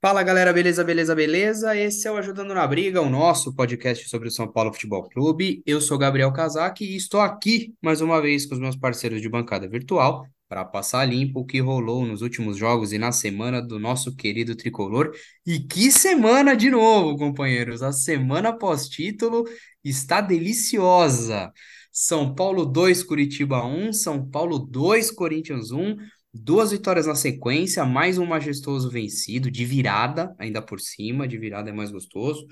Fala galera, beleza, beleza, beleza? Esse é o Ajudando na Briga, o nosso podcast sobre o São Paulo Futebol Clube. Eu sou Gabriel Casac e estou aqui mais uma vez com os meus parceiros de bancada virtual para passar limpo o que rolou nos últimos jogos e na semana do nosso querido tricolor. E que semana de novo, companheiros! A semana pós-título está deliciosa. São Paulo 2, Curitiba 1, São Paulo 2, Corinthians 1. Duas vitórias na sequência, mais um majestoso vencido, de virada, ainda por cima, de virada é mais gostoso.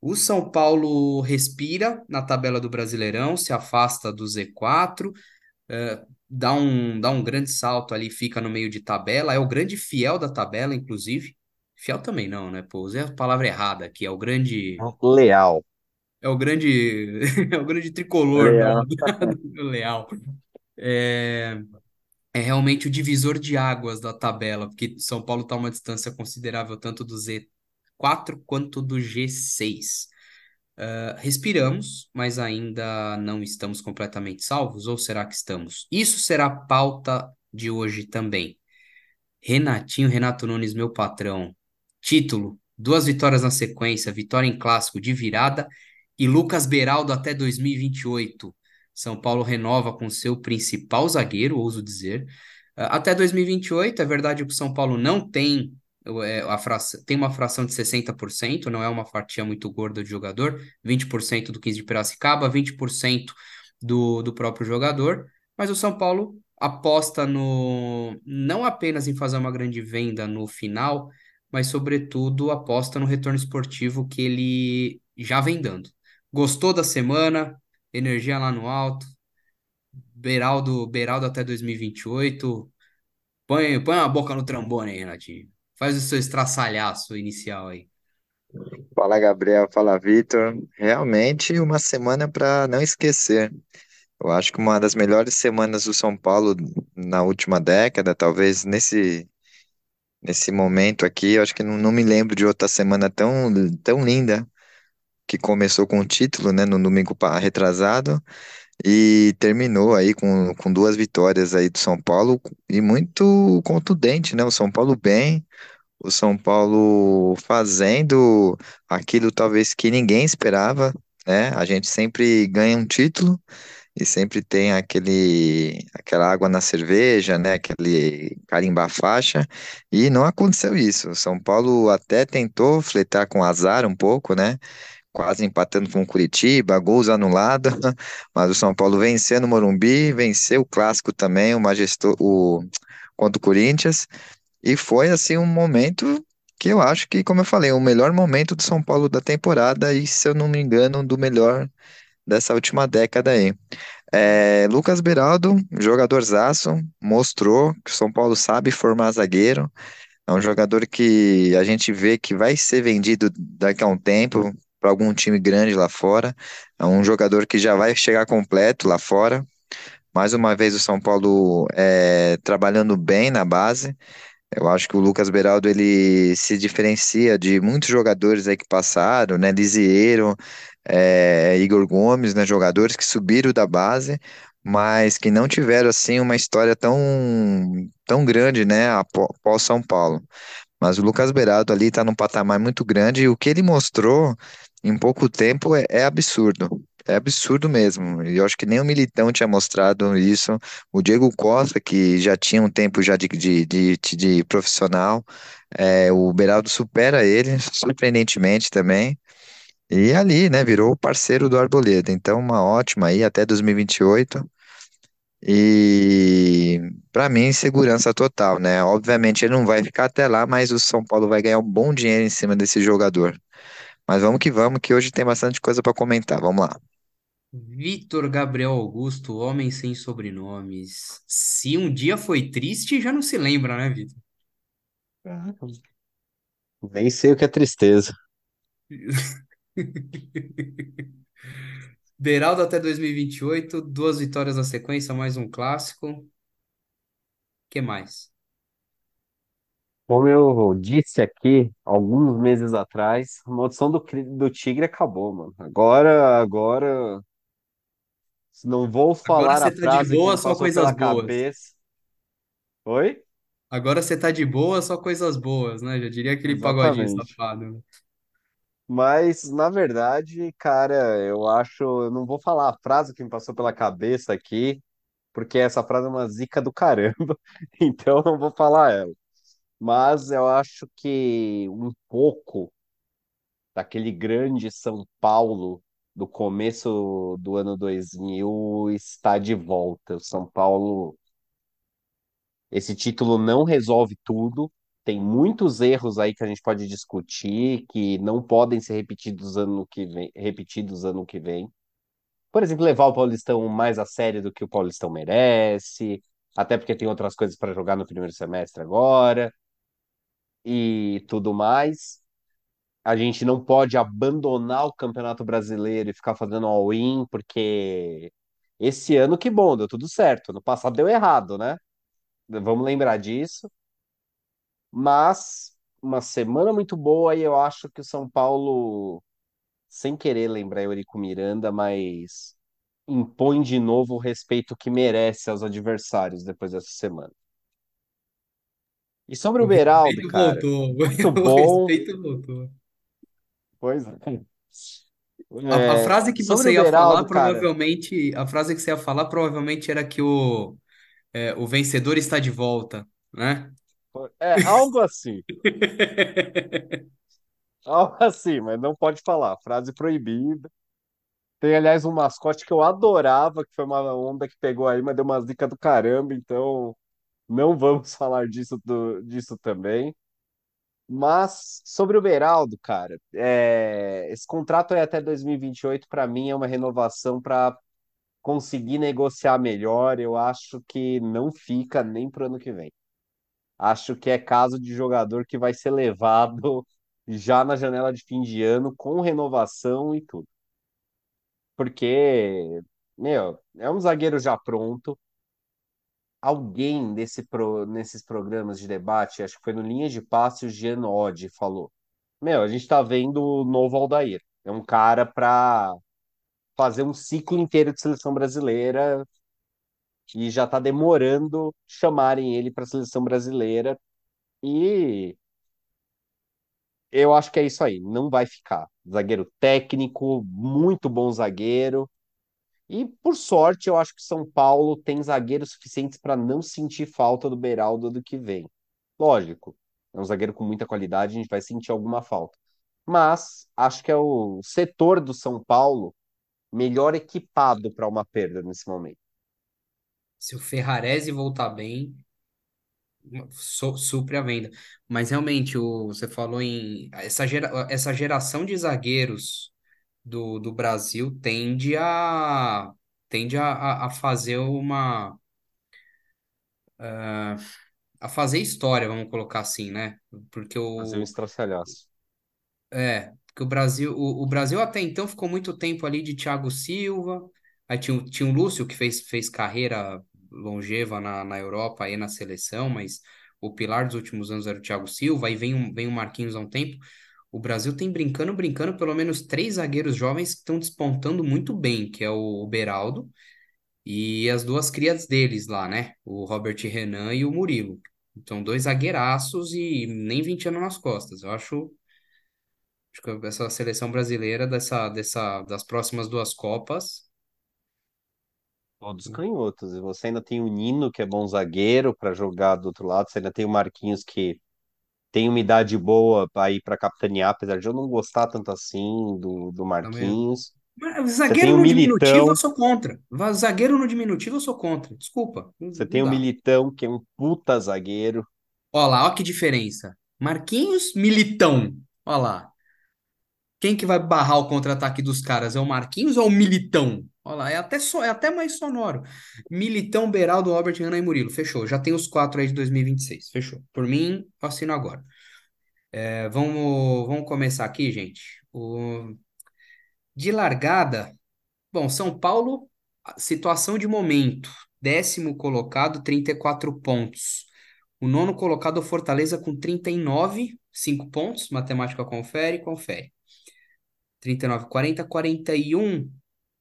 O São Paulo respira na tabela do Brasileirão, se afasta do Z4, eh, dá um, dá um grande salto ali, fica no meio de tabela, é o grande fiel da tabela, inclusive. Fiel também não, né? Pô, usei a palavra errada aqui, é o grande. Leal. É o grande. é o grande tricolor da, Leal. Leal. É, é realmente o divisor de águas da tabela, porque São Paulo está uma distância considerável tanto do Z4 quanto do G6. Uh, respiramos, mas ainda não estamos completamente salvos, ou será que estamos? Isso será a pauta de hoje também. Renatinho, Renato Nunes, meu patrão. Título: duas vitórias na sequência, vitória em clássico de virada e Lucas Beraldo até 2028. São Paulo renova com seu principal zagueiro, ouso dizer. Ah, Até 2028, é verdade que o São Paulo não tem é, tem uma fração de 60%, não é uma fatia muito gorda de jogador, 20% do 15 de Piracicaba, 20% do, do próprio jogador, mas o São Paulo aposta no não apenas em fazer uma grande venda no final, mas sobretudo aposta no retorno esportivo que ele já vem dando. Gostou da semana? Energia lá no alto. Beraldo, Beraldo até 2028. Põe, põe a boca no trombone aí, Renatinho. Faz o seu estraçalhaço inicial aí. Fala, Gabriel. Fala, Vitor. Realmente uma semana para não esquecer. Eu acho que uma das melhores semanas do São Paulo na última década, talvez nesse, nesse momento aqui, eu acho que não, não me lembro de outra semana tão, tão linda que começou com o título, né, no domingo retrasado e terminou aí com, com duas vitórias aí do São Paulo e muito contundente, né? O São Paulo bem. O São Paulo fazendo aquilo talvez que ninguém esperava, né? A gente sempre ganha um título e sempre tem aquele, aquela água na cerveja, né? Aquele carimbar faixa, e não aconteceu isso. O São Paulo até tentou fletar com azar um pouco, né? Quase empatando com o Curitiba, gols anulados, mas o São Paulo venceu no Morumbi, venceu o clássico também, o Majesto, o contra o Corinthians. E foi assim um momento que eu acho que, como eu falei, o melhor momento do São Paulo da temporada e, se eu não me engano, do melhor dessa última década aí. É, Lucas Beraldo, jogadorzaço, mostrou que o São Paulo sabe formar zagueiro. É um jogador que a gente vê que vai ser vendido daqui a um tempo para algum time grande lá fora. É um jogador que já vai chegar completo lá fora. Mais uma vez o São Paulo é, trabalhando bem na base. Eu acho que o Lucas Beraldo ele se diferencia de muitos jogadores aí que passaram, né? Lisieiro, é, Igor Gomes, né? Jogadores que subiram da base, mas que não tiveram assim uma história tão tão grande, né? apó- Após São Paulo. Mas o Lucas Beraldo ali está num patamar muito grande e o que ele mostrou em pouco tempo é, é absurdo. É absurdo mesmo. E eu acho que nem o Militão tinha mostrado isso. O Diego Costa, que já tinha um tempo já de, de, de, de profissional, é, o Beraldo supera ele, surpreendentemente também. E ali, né, virou o parceiro do Arboleda. Então, uma ótima aí até 2028. E para mim, segurança total, né? Obviamente ele não vai ficar até lá, mas o São Paulo vai ganhar um bom dinheiro em cima desse jogador. Mas vamos que vamos, que hoje tem bastante coisa para comentar. Vamos lá. Vitor Gabriel Augusto, homem sem sobrenomes. Se um dia foi triste, já não se lembra, né, Vitor? Ah, Nem sei o que é tristeza. Beraldo até 2028, duas vitórias na sequência, mais um clássico. que mais? Como eu disse aqui alguns meses atrás, a maldição do, cri- do tigre acabou, mano. Agora, agora, não vou Agora falar você a tá de frase que boa, me só passou coisas pela boas. cabeça. Oi? Agora você tá de boa, só coisas boas, né? Já diria aquele pagodinho Exatamente. safado. né? Mas, na verdade, cara, eu acho. Eu não vou falar a frase que me passou pela cabeça aqui, porque essa frase é uma zica do caramba, então eu não vou falar ela. Mas eu acho que um pouco daquele grande São Paulo do começo do ano 2000 está de volta. O São Paulo, esse título não resolve tudo. Tem muitos erros aí que a gente pode discutir que não podem ser repetidos ano que vem, repetidos ano que vem. Por exemplo, levar o Paulistão mais a sério do que o Paulistão merece, até porque tem outras coisas para jogar no primeiro semestre agora e tudo mais. A gente não pode abandonar o Campeonato Brasileiro e ficar fazendo all-in, porque esse ano que bom, deu tudo certo. No passado deu errado, né? Vamos lembrar disso. Mas uma semana muito boa e eu acho que o São Paulo, sem querer lembrar Eurico Miranda, mas impõe de novo o respeito que merece aos adversários depois dessa semana. E sobre o O Beraldo, respeito cara, voltou. muito O bom. respeito voltou. Pois é. A, a É, frase que sobre você o ia falar, Beraldo, cara, provavelmente, a frase que você ia falar, provavelmente era que o, é, o vencedor está de volta, né? é algo assim. Algo assim, mas não pode falar. Frase proibida. Tem, aliás, um mascote que eu adorava, que foi uma onda que pegou aí, mas deu uma zica do caramba, então não vamos falar disso, do- disso também. Mas sobre o Beraldo, cara, é, esse contrato é até 2028, para mim é uma renovação para conseguir negociar melhor. Eu acho que não fica nem pro ano que vem. Acho que é caso de jogador que vai ser levado já na janela de fim de ano com renovação e tudo. Porque, meu, é um zagueiro já pronto. Alguém desse pro, nesses programas de debate, acho que foi no Linha de Passe, o Jean Oddi falou: Meu, a gente tá vendo o novo Aldair. É um cara pra fazer um ciclo inteiro de seleção brasileira e já tá demorando chamarem ele pra seleção brasileira. E eu acho que é isso aí, não vai ficar. Zagueiro técnico, muito bom zagueiro. E por sorte, eu acho que São Paulo tem zagueiros suficientes para não sentir falta do Beraldo do que vem. Lógico, é um zagueiro com muita qualidade, a gente vai sentir alguma falta. Mas acho que é o setor do São Paulo melhor equipado para uma perda nesse momento. Se o Ferrarese voltar bem, su- supre a venda. Mas realmente, o, você falou em. Essa, gera, essa geração de zagueiros do, do Brasil tende a, tende a, a fazer uma. A fazer história, vamos colocar assim, né? Porque Fazer um o, estraçalhaço. É, porque o Brasil, o, o Brasil até então ficou muito tempo ali de Thiago Silva, aí tinha, o- tinha o Lúcio que fez, fez carreira longeva na, na Europa e na seleção, mas o pilar dos últimos anos era o Thiago Silva, aí vem, um, vem o Marquinhos há um tempo. O Brasil tem brincando, brincando, pelo menos três zagueiros jovens que estão despontando muito bem, que é o Beraldo e as duas crias deles lá, né? O Robert Renan e o Murilo. Então, dois zagueiraços e nem 20 anos nas costas. Eu acho Acho que essa seleção brasileira dessa, dessa, das próximas duas Copas. Todos canhotos. E você ainda tem o Nino, que é bom zagueiro para jogar do outro lado. Você ainda tem o Marquinhos, que tem uma idade boa para ir para capitanear, apesar de eu não gostar tanto assim do, do. Marquinhos. Mas zagueiro o no diminutivo eu Militão, sou contra. Zagueiro no diminutivo eu sou contra. Desculpa, você tem o dá. Militão, que é um puta zagueiro. Ó lá, ó que diferença. Marquinhos, Militão. Ó lá. Quem que vai barrar o contra-ataque dos caras? É o Marquinhos ou o Militão? Ó lá, é até, so, é até mais sonoro. Militão, Beraldo, Robert, Renan e Murilo. Fechou. Já tem os quatro aí de 2026. Fechou. Por mim, assino agora. É, vamos, vamos começar aqui, gente. O, De largada, bom, São Paulo, situação de momento, décimo colocado, 34 pontos. O nono colocado, o Fortaleza, com 39, 5 pontos. Matemática confere, confere. 39, 40, 41,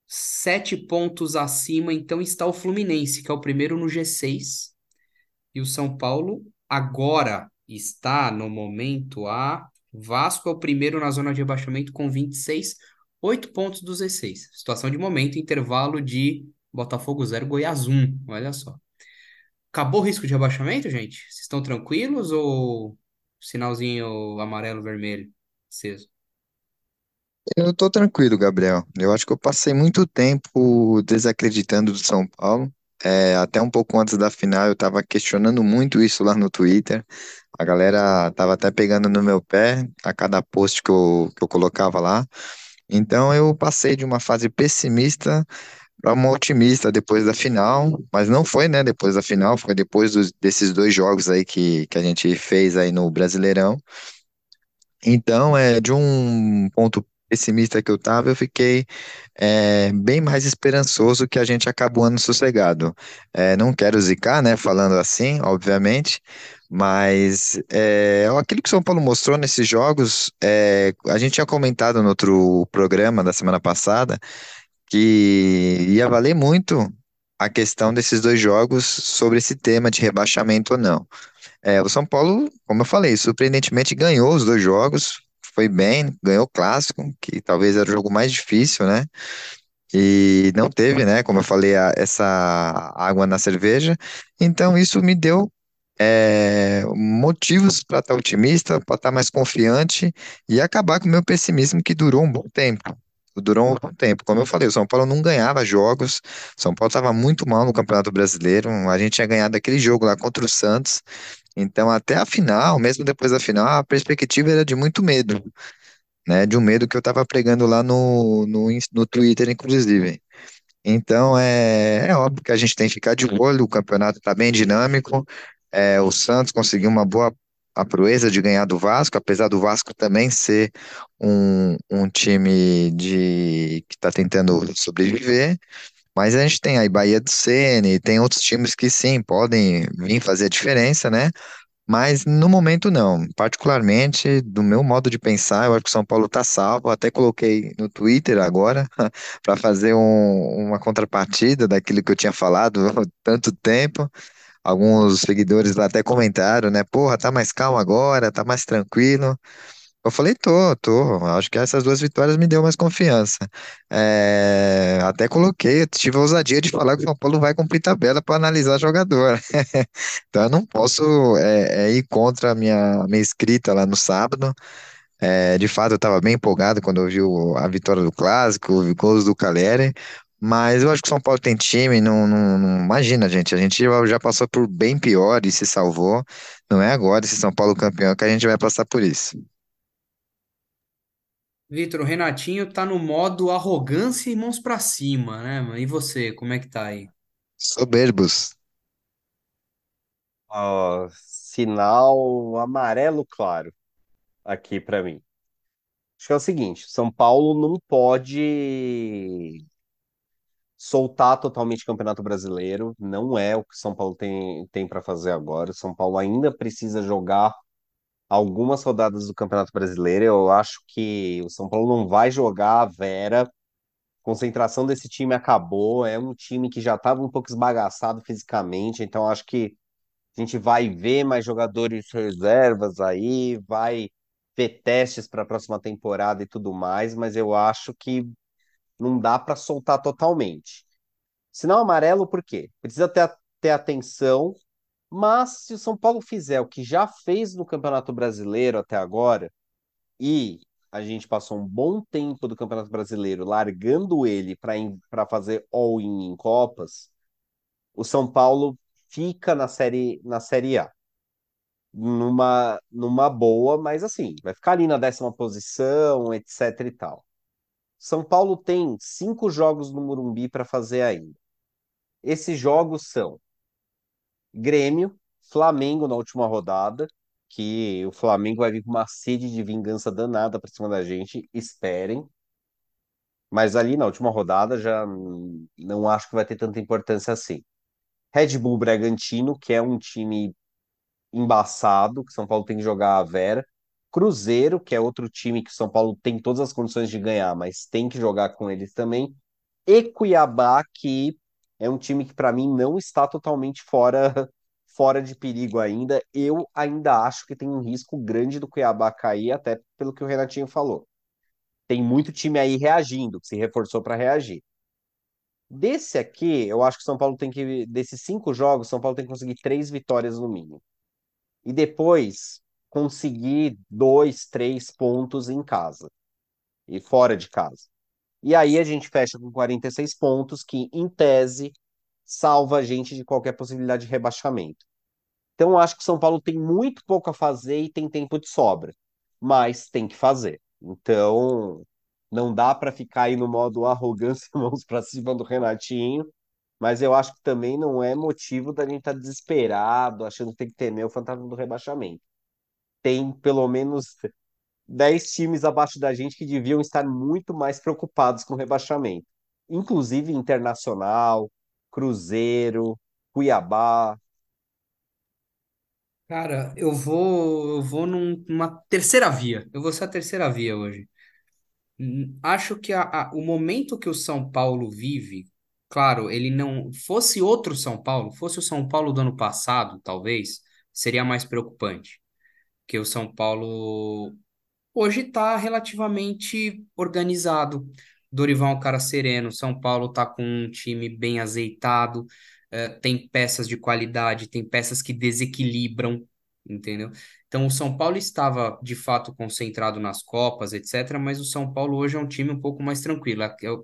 7 pontos acima. Então está o Fluminense, que é o primeiro no G6. E o São Paulo Agora está no momento a Vasco é o primeiro na zona de rebaixamento com 26, 8 pontos do Z6. Situação de momento, intervalo de Botafogo 0, Goiás 1. Olha só. Acabou o risco de rebaixamento, gente? Vocês estão tranquilos ou sinalzinho amarelo, vermelho? Aceso? Eu tô tranquilo, Gabriel. Eu acho que eu passei muito tempo desacreditando do São Paulo. É, até um pouco antes da final, eu tava questionando muito isso lá no Twitter. A galera tava até pegando no meu pé a cada post que eu, que eu colocava lá. Então eu passei de uma fase pessimista para uma otimista depois da final, mas não foi, né, depois da final, foi depois dos- desses dois jogos aí que, que a gente fez aí no Brasileirão. Então, é, de um ponto pessimista que eu tava, eu fiquei é, bem mais esperançoso que a gente acabou ano sossegado. É, não quero zicar, né, falando assim, obviamente, mas é, aquilo que o São Paulo mostrou nesses jogos, é, a gente tinha comentado no outro programa da semana passada, que ia valer muito a questão desses dois jogos sobre esse tema de rebaixamento ou não. É, o São Paulo, como eu falei, surpreendentemente ganhou os dois jogos, foi bem, ganhou o clássico, que talvez era o jogo mais difícil, né? E não teve, né? Como eu falei, a- essa água na cerveja. Então isso me deu é, motivos para estar otimista, para estar mais confiante e acabar com o meu pessimismo que durou um bom tempo. Durou um bom tempo. Como eu falei, o São Paulo não ganhava jogos, o São Paulo estava muito mal no Campeonato Brasileiro. A gente tinha ganhado aquele jogo lá contra o Santos. Então, até a final, mesmo depois da final, a perspectiva era de muito medo, né? De um medo que eu estava pregando lá no, no, no Twitter, inclusive. Então, é, é óbvio que a gente tem que ficar de olho, o campeonato está bem dinâmico. É, o Santos conseguiu uma boa a proeza de ganhar do Vasco, apesar do Vasco também ser um, um time de, que está tentando sobreviver. Mas a gente tem aí Bahia do Ceni, tem outros times que sim, podem vir fazer a diferença, né? Mas no momento não. Particularmente, do meu modo de pensar, eu acho que o São Paulo está salvo. Até coloquei no Twitter agora para fazer um- uma contrapartida daquilo que eu tinha falado há tanto tempo. Alguns seguidores lá até comentaram, né? Porra, tá mais calmo agora, tá mais tranquilo. Eu falei, tô, tô. Acho que essas duas vitórias me deu mais confiança. É, até coloquei, tive a ousadia de falar que o São Paulo vai cumprir tabela para analisar jogador. Então eu não posso é, é, ir contra a minha, minha escrita lá no sábado. De fato, eu estava bem empolgado quando eu vi a vitória do Clássico, gols do Caleri. Mas eu acho que o São Paulo tem time, não, não- não- imagina, gente. A gente já passou por bem pior e se salvou. Não é agora, esse São Paulo campeão, que a gente vai passar por isso. Vitor, o Renatinho tá no modo arrogância e mãos pra cima, né, mano? E você, como é que tá aí? Soberbos. Ó, sinal amarelo claro aqui pra mim. Acho que é o seguinte, São Paulo não pode soltar totalmente o Campeonato Brasileiro, não é o que São Paulo tem, tem para fazer agora. O São Paulo ainda precisa jogar algumas rodadas do Campeonato Brasileiro. Eu acho que o São Paulo não vai jogar a Vera. A concentração desse time acabou. É um time que já estava um pouco esbagaçado fisicamente, então acho que a gente vai ver mais jogadores reservas aí, vai ver testes para a próxima temporada e tudo mais, mas eu acho que não dá para soltar totalmente. Sinal amarelo, por quê? Precisa ter, ter atenção, mas se o São Paulo fizer o que já fez no Campeonato Brasileiro até agora, e a gente passou um bom tempo do Campeonato Brasileiro largando ele para fazer all-in em Copas, o São Paulo fica na série, na série A. Numa, numa boa, mas assim, vai ficar ali na décima posição, etc e tal. São Paulo tem cinco jogos no Morumbi para fazer ainda. Esses jogos são Grêmio, Flamengo na última rodada, que o Flamengo vai vir com uma sede de vingança danada para cima da gente, esperem. Mas ali na última rodada já não acho que vai ter tanta importância assim. Red Bull Bragantino, que é um time embaçado, que São Paulo tem que jogar a Vera. Cruzeiro, que é outro time que São Paulo tem todas as condições de ganhar, mas tem que jogar com eles também. E Cuiabá, que é um time que para mim não está totalmente fora fora de perigo ainda. Eu ainda acho que tem um risco grande do Cuiabá cair, até pelo que o Renatinho falou. Tem muito time aí reagindo, que se reforçou para reagir. Desse aqui, eu acho que São Paulo tem que. Desses cinco jogos, São Paulo tem que conseguir três vitórias no mínimo. E depois conseguir dois, três pontos em casa e fora de casa. E aí a gente fecha com 46 pontos, que em tese salva a gente de qualquer possibilidade de rebaixamento. Então, eu acho que São Paulo tem muito pouco a fazer e tem tempo de sobra, mas tem que fazer. Então, não dá para ficar aí no modo arrogância, mãos para cima do Renatinho, mas eu acho que também não é motivo da gente estar tá desesperado, achando que tem que temer o fantasma do rebaixamento. Tem pelo menos 10 times abaixo da gente que deviam estar muito mais preocupados com o rebaixamento, inclusive Internacional, Cruzeiro, Cuiabá. Cara, eu vou, eu vou num- numa terceira via. Eu vou ser a terceira via hoje. Acho que a- a- o momento que o São Paulo vive, claro, ele não fosse outro São Paulo, fosse o São Paulo do ano passado, talvez, seria mais preocupante. Que o São Paulo Hoje está relativamente organizado. Dorival é um cara sereno. São Paulo está com um time bem azeitado. eh, tem peças de qualidade, tem peças que desequilibram, entendeu? Então, o São Paulo estava de fato concentrado nas Copas, etc. Mas o São Paulo hoje é um time um pouco mais tranquilo. É- é-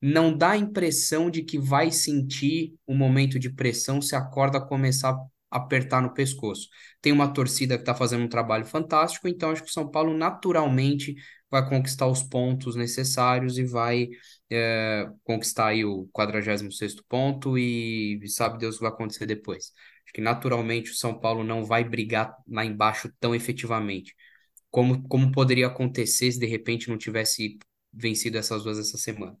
Não dá a impressão de que vai sentir um momento de pressão se a corda começar apertar no pescoço tem uma torcida que está fazendo um trabalho fantástico, então acho que o São Paulo naturalmente vai conquistar os pontos necessários e vai é, conquistar aí o 46º ponto e sabe Deus o que vai acontecer depois. Acho que naturalmente o São Paulo não vai brigar lá embaixo tão efetivamente, como, como poderia acontecer se de repente não tivesse vencido essas duas essa semana.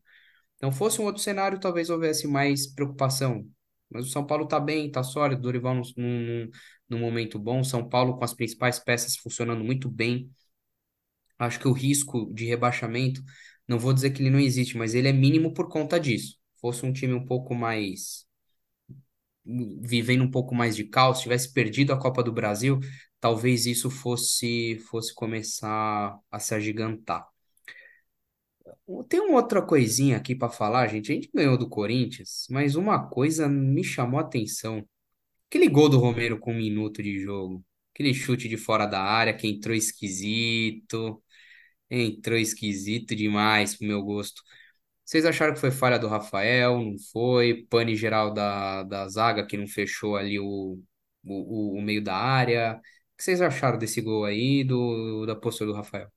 Então, fosse um outro cenário, talvez houvesse mais preocupação. Mas o São Paulo tá bem, tá sólido, Dorival num, num, num momento bom, São Paulo com as principais peças funcionando muito bem. Acho que o risco de rebaixamento, não vou dizer que ele não existe, mas ele é mínimo por conta disso. Fosse um time um pouco mais, vivendo um pouco mais de caos, tivesse perdido a Copa do Brasil, talvez isso fosse, fosse começar a se agigantar. Tem uma outra coisinha aqui para falar, gente. A gente ganhou do Corinthians, mas uma coisa me chamou a atenção. Aquele gol do Romero com um minuto de jogo. Aquele chute de fora da área que entrou esquisito. Entrou esquisito demais pro meu gosto. Vocês acharam que foi falha do Rafael? Não foi? Pane geral da, da zaga que não fechou ali o, o, o meio da área. O que vocês acharam desse gol aí, do, da postura do Rafael?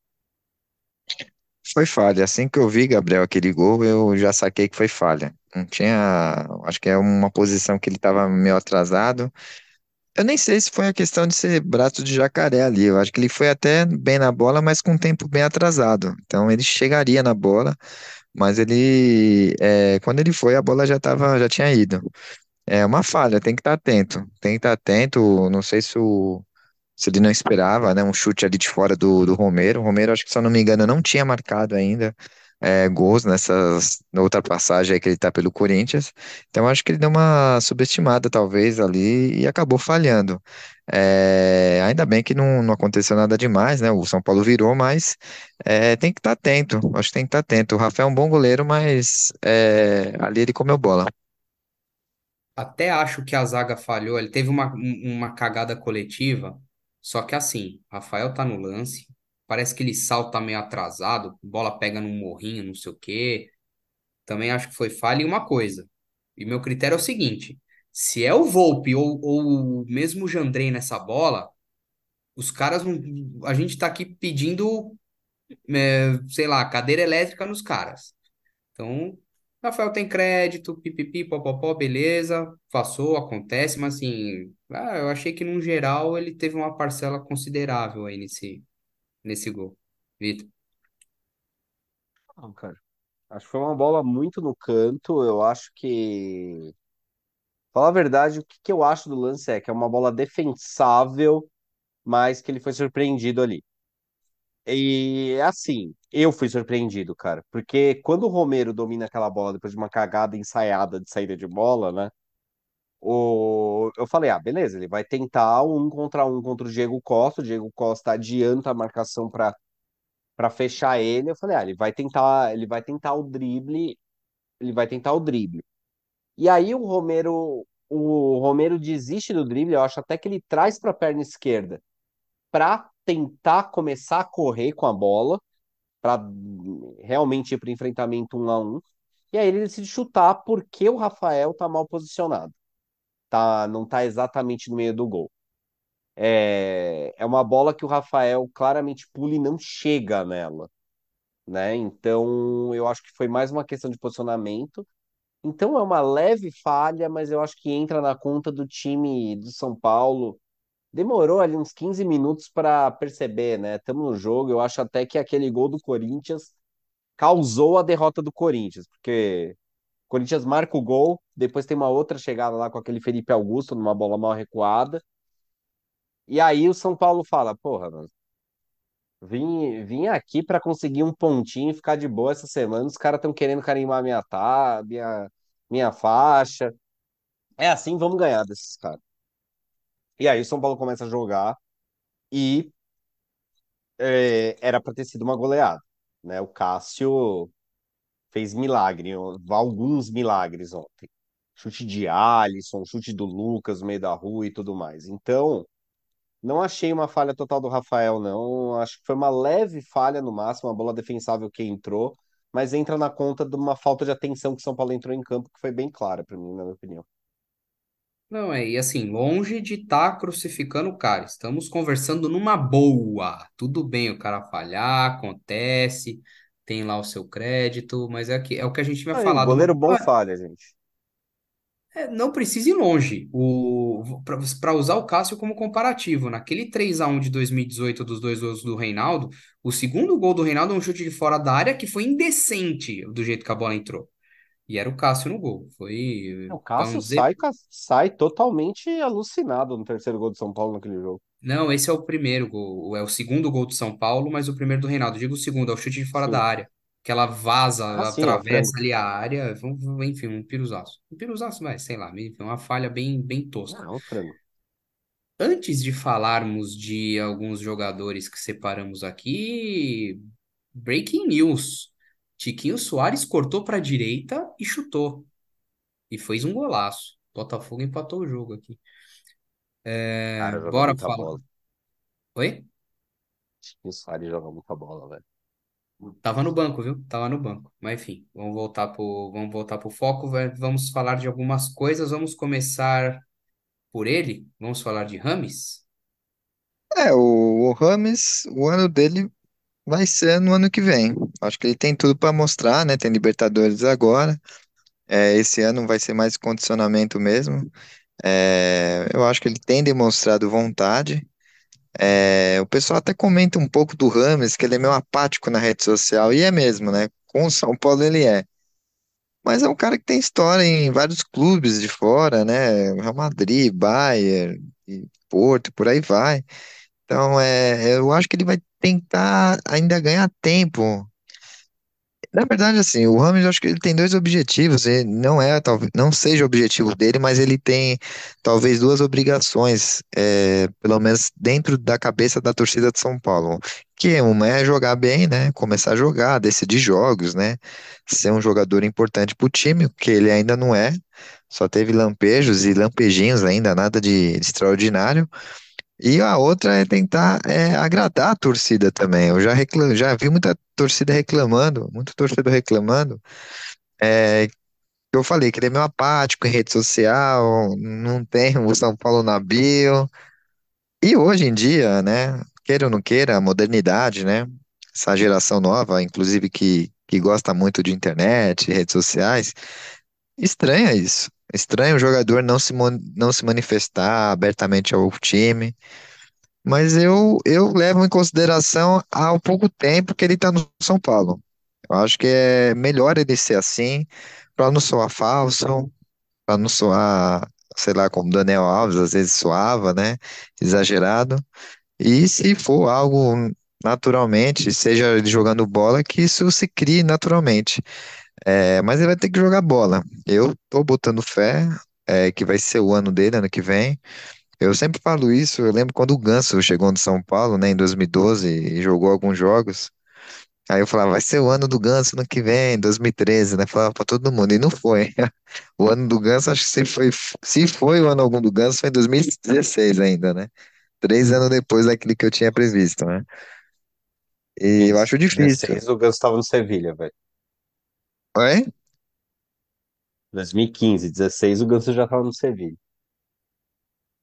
Foi falha. Assim que eu vi, Gabriel, aquele gol, eu já saquei que foi falha. Não tinha. Acho que é uma posição que ele estava meio atrasado. Eu nem sei se foi a questão de ser braço de jacaré ali. Eu acho que ele foi até bem na bola, mas com um tempo bem atrasado. Então ele chegaria na bola, mas ele. é, quando ele foi, a bola já tava, já tinha ido. É uma falha, tem que estar atento. Tem que estar atento. Não sei se o se ele não esperava, né, um chute ali de fora do, do Romero. O Romero, acho que se eu não me engano, não tinha marcado ainda é, gols nessas, outra passagem aí que ele tá pelo Corinthians. Então, acho que ele deu uma subestimada, talvez, ali e acabou falhando. É, ainda bem que não, não aconteceu nada demais, né? O São Paulo virou, mas é, tem que estar atento. Acho que tem que estar atento. O Rafael é um bom goleiro, mas é, ali ele comeu bola. Até acho que a zaga falhou. Ele teve uma, um- uma cagada coletiva. Só que assim, Rafael tá no lance. Parece que ele salta meio atrasado. Bola pega num morrinho, não sei o quê. Também acho que foi falha. E uma coisa. E meu critério é o seguinte: se é o Volpe ou, ou mesmo o Jandrei nessa bola, os caras não. A gente tá aqui pedindo, é, sei lá, cadeira elétrica nos caras. Então, Rafael tem crédito, pipipi, popopó, beleza, passou, acontece, mas assim, ah, eu achei que no geral ele teve uma parcela considerável aí nesse, nesse gol. Vitor. Não, cara. Acho que foi uma bola muito no canto. Eu acho que. Falar a verdade, o que que eu acho do lance é que é uma bola defensável, mas que ele foi surpreendido ali. E assim, eu fui surpreendido, cara, porque quando o Romero domina aquela bola depois de uma cagada ensaiada de saída de bola, né? O, eu falei, ah, beleza, ele vai tentar um contra um contra o Diego Costa. O Diego Costa adianta a marcação para para fechar ele. Eu falei, ah, ele vai tentar, ele vai tentar o drible, ele vai tentar o drible. E aí o Romero, o Romero desiste do drible, eu acho até que ele traz para a perna esquerda para tentar começar a correr com a bola, para realmente ir para enfrentamento um a um. E aí ele decide chutar porque o Rafael tá mal posicionado. Tá, não tá exatamente no meio do gol. É, é uma bola que o Rafael claramente pula e não chega nela, né? Então, eu acho que foi mais uma questão de posicionamento. Então, é uma leve falha, mas eu acho que entra na conta do time do São Paulo. Demorou ali uns 15 minutos para perceber, né? Estamos no jogo. Eu acho até que aquele gol do Corinthians causou a derrota do Corinthians, porque Corinthians marca o gol, depois tem uma outra chegada lá com aquele Felipe Augusto numa bola mal recuada. E aí o São Paulo fala, porra, mano, vim, vim aqui para conseguir um pontinho e ficar de boa essa semana. Os caras estão querendo carimbar minha tá, minha, minha faixa. É assim, vamos ganhar desses caras. E aí o São Paulo começa a jogar e é, era para ter sido uma goleada, né? O Cássio fez milagre, alguns milagres ontem. Chute de Alisson, chute do Lucas meio da rua e tudo mais. Então, não achei uma falha total do Rafael, não. Acho que foi uma leve falha no máximo, uma bola defensável que entrou, mas entra na conta de uma falta de atenção que São Paulo entrou em campo, que foi bem clara para mim, na minha opinião. Não, é, e assim, longe de estar tá crucificando o cara, estamos conversando numa boa. Tudo bem o cara falhar, acontece, tem lá o seu crédito, mas é, que, é o que a gente tinha Aí, falado. goleiro bom falha, gente. É, não precisa ir longe. Para usar o Cássio como comparativo, naquele 3 a 1 de 2018 dos dois gols do Reinaldo, o segundo gol do Reinaldo é um chute de fora da área que foi indecente do jeito que a bola entrou. E era o Cássio no gol. Foi. O Cássio dizer... sai, sai totalmente alucinado no terceiro gol do São Paulo naquele jogo. Não, esse é o primeiro gol. É o segundo gol do São Paulo, mas o primeiro do Reinaldo. Digo o segundo, é o chute de fora Sim. da área que ela vaza, Ah, ela sim, é o atravessa ali a área, enfim, um piruzaço. Um piruzaço, mas sei lá, enfim, uma falha bem, bem tosca. Ah, o frango. Antes de falarmos de alguns jogadores que separamos aqui, breaking news. Tiquinho Soares cortou para a direita e chutou. E fez um golaço. Botafogo empatou o jogo aqui. É, Cara, joga bora muita falar. bola. Oi? O joga muita bola, velho. Tava no banco, viu? Tava no banco. Mas enfim, vamos voltar pro, vamos voltar pro foco. vai- Vamos falar de algumas coisas. Vamos começar por ele. Vamos falar de Rames. É, o, o Rames, o ano dele vai ser no ano que vem. Acho que ele tem tudo para mostrar, né? Tem Libertadores agora. É, esse ano vai ser mais condicionamento mesmo. É, eu acho que ele tem demonstrado vontade. É, o pessoal até comenta um pouco do Rames, que ele é meio apático na rede social, e é mesmo, né? Com o São Paulo ele é. Mas é um cara que tem história em vários clubes de fora, né? Real Madrid, Bayern, Porto, por aí vai. Então, é, eu acho que ele vai tentar ainda ganhar tempo na verdade, assim, o Rames, eu acho que ele tem dois objetivos. Ele não é, talvez, não seja o objetivo dele, mas ele tem talvez duas obrigações, é, pelo menos dentro da cabeça da torcida de São Paulo. Que uma é jogar bem, né? Começar a jogar, decidir jogos, né? Ser um jogador importante para o time, que ele ainda não é. Só teve lampejos e lampejinhos ainda, nada de, de extraordinário. E a outra é tentar é, agradar a torcida também. Eu já, reclam, já vi muita torcida reclamando, muito torcedor reclamando. É, eu falei que ele é meio apático em rede social, não tem o São Paulo na bio. E hoje em dia, né, queira ou não queira, a modernidade, né, essa geração nova, inclusive que, que gosta muito de internet, redes sociais, estranha isso. Estranha o jogador não se, não se manifestar abertamente ao time. Mas eu, eu levo em consideração há pouco tempo que ele está no São Paulo. Eu acho que é melhor ele ser assim, para não soar falso, para não soar, sei lá, como Daniel Alves às vezes soava, né? Exagerado. E se for algo naturalmente, seja jogando bola, que isso se crie naturalmente. É, mas ele vai ter que jogar bola. Eu tô botando fé. é, que vai ser o ano dele, ano que vem. Eu sempre falo isso, eu lembro quando o Ganso chegou no São Paulo, né, em 2012, e jogou alguns jogos. Aí eu falava, vai ser o ano do Ganso ano que vem, 2013, né? Falava pra todo mundo, e não foi. O ano do Ganso, acho que se foi, se foi o ano algum do Ganso, foi em 2016 ainda, né? Três anos depois daquele que eu tinha previsto, né? E eu acho difícil. 16 o Ganso estava no Sevilha, velho. Oi? 2015, 16 o Ganso já estava no Sevilha.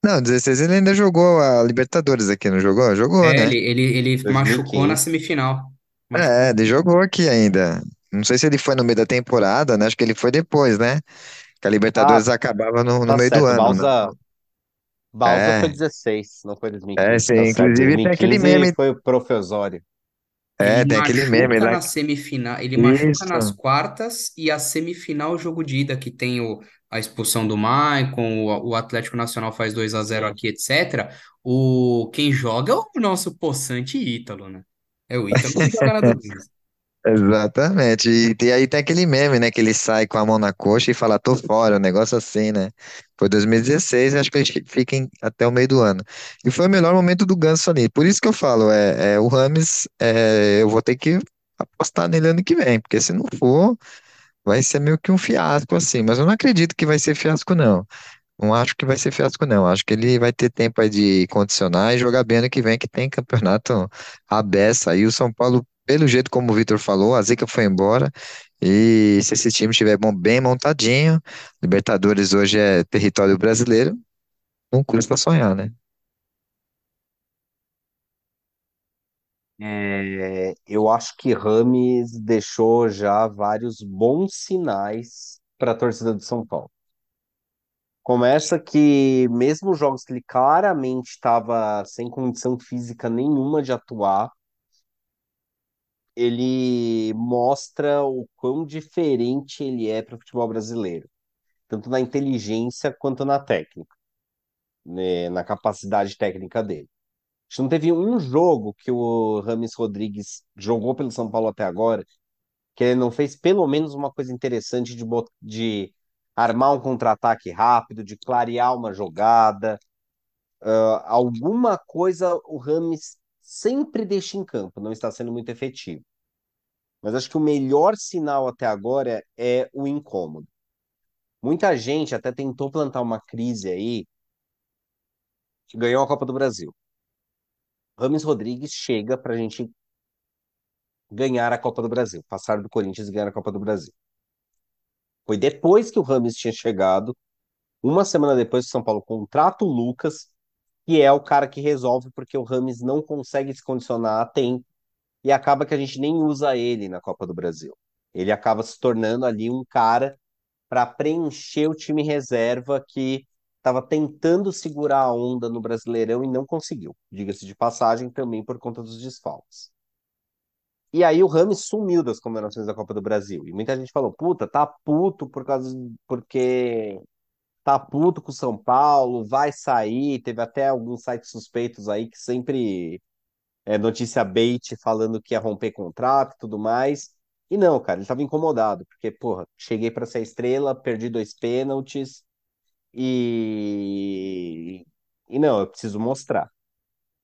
Não, 16 ele ainda jogou a Libertadores aqui, não jogou? Jogou, É, né? ele, ele, ele machucou na 2015. semifinal. É, Machucou. ele jogou aqui ainda. Não sei se ele foi no meio da temporada, né? Acho que ele foi depois, né? Que a Libertadores Ah, acabava no, no tá meio do certo. ano, né? Balsa, Balsa foi É, 16, não foi é, 2015. sim. Tá certo. Inclusive tem aquele 2015 meme. foi o Professório. Ele É, tem aquele meme machuca na semifinal, ele machuca nas Isso. quartas e a semifinal, o jogo de ida, que tem o, a expulsão do Maicon, o, o Atlético Nacional faz 2 a zero Sim. aqui, etc. O, quem joga é o nosso possante Ítalo, né? É o Ítalo que joga na defesa. Exatamente. E, e aí tem aquele meme, né? Que ele sai com a mão na coxa e fala, tô fora, um negócio assim, né? Foi 2016, acho que eles fiquem até o meio do ano. E foi o melhor momento do Ganso ali. Por isso que eu falo, é, é o Rames, é, eu vou ter que apostar nele ano que vem, porque se não for, vai ser meio que um fiasco, assim. Mas eu não acredito que vai ser fiasco, não. Não acho que vai ser fiasco, não. Acho que ele vai ter tempo aí de condicionar e jogar bem ano que vem, que tem campeonato à beça. E o São Paulo, pelo jeito como o Vitor falou, a Zica foi embora. E se esse time estiver bem montadinho, Libertadores hoje é território brasileiro, não custa sonhar, né? É, eu acho que Rames deixou já vários bons sinais para a torcida do São Paulo. Começa que, mesmo os jogos que ele claramente estava sem condição física nenhuma de atuar, ele mostra o quão diferente ele é para o futebol brasileiro, tanto na inteligência quanto na técnica, né, na capacidade técnica dele. A gente não teve um jogo que o Rames Rodrigues jogou pelo São Paulo até agora que ele não fez pelo menos uma coisa interessante de, de armar um contra-ataque rápido, de clarear uma jogada. Ah, alguma coisa o Rames sempre deixa em campo, não está sendo muito efetivo. Mas acho que o melhor sinal até agora é o incômodo. Muita gente até tentou plantar uma crise aí, que ganhou a Copa do Brasil. Rames Rodrigues chega para a gente ganhar a Copa do Brasil, passar do Corinthians e ganhar a Copa do Brasil. Foi depois que o Rames tinha chegado, uma semana depois que o São Paulo contrata o Lucas, que é o cara que resolve porque o Rames não consegue se condicionar a tempo e acaba que a gente nem usa ele na Copa do Brasil. Ele acaba se tornando ali um cara para preencher o time reserva que estava tentando segurar a onda no Brasileirão e não conseguiu. Diga-se de passagem também por conta dos desfalques. E aí o Rames sumiu das comemorações da Copa do Brasil. E muita gente falou: "Puta, tá puto por causa porque tá puto com o São Paulo, vai sair". Teve até alguns sites suspeitos aí que sempre é notícia bait falando que ia romper contrato e tudo mais. E não, cara, ele tava incomodado, porque, porra, cheguei para ser estrela, perdi dois pênaltis e. E não, eu preciso mostrar.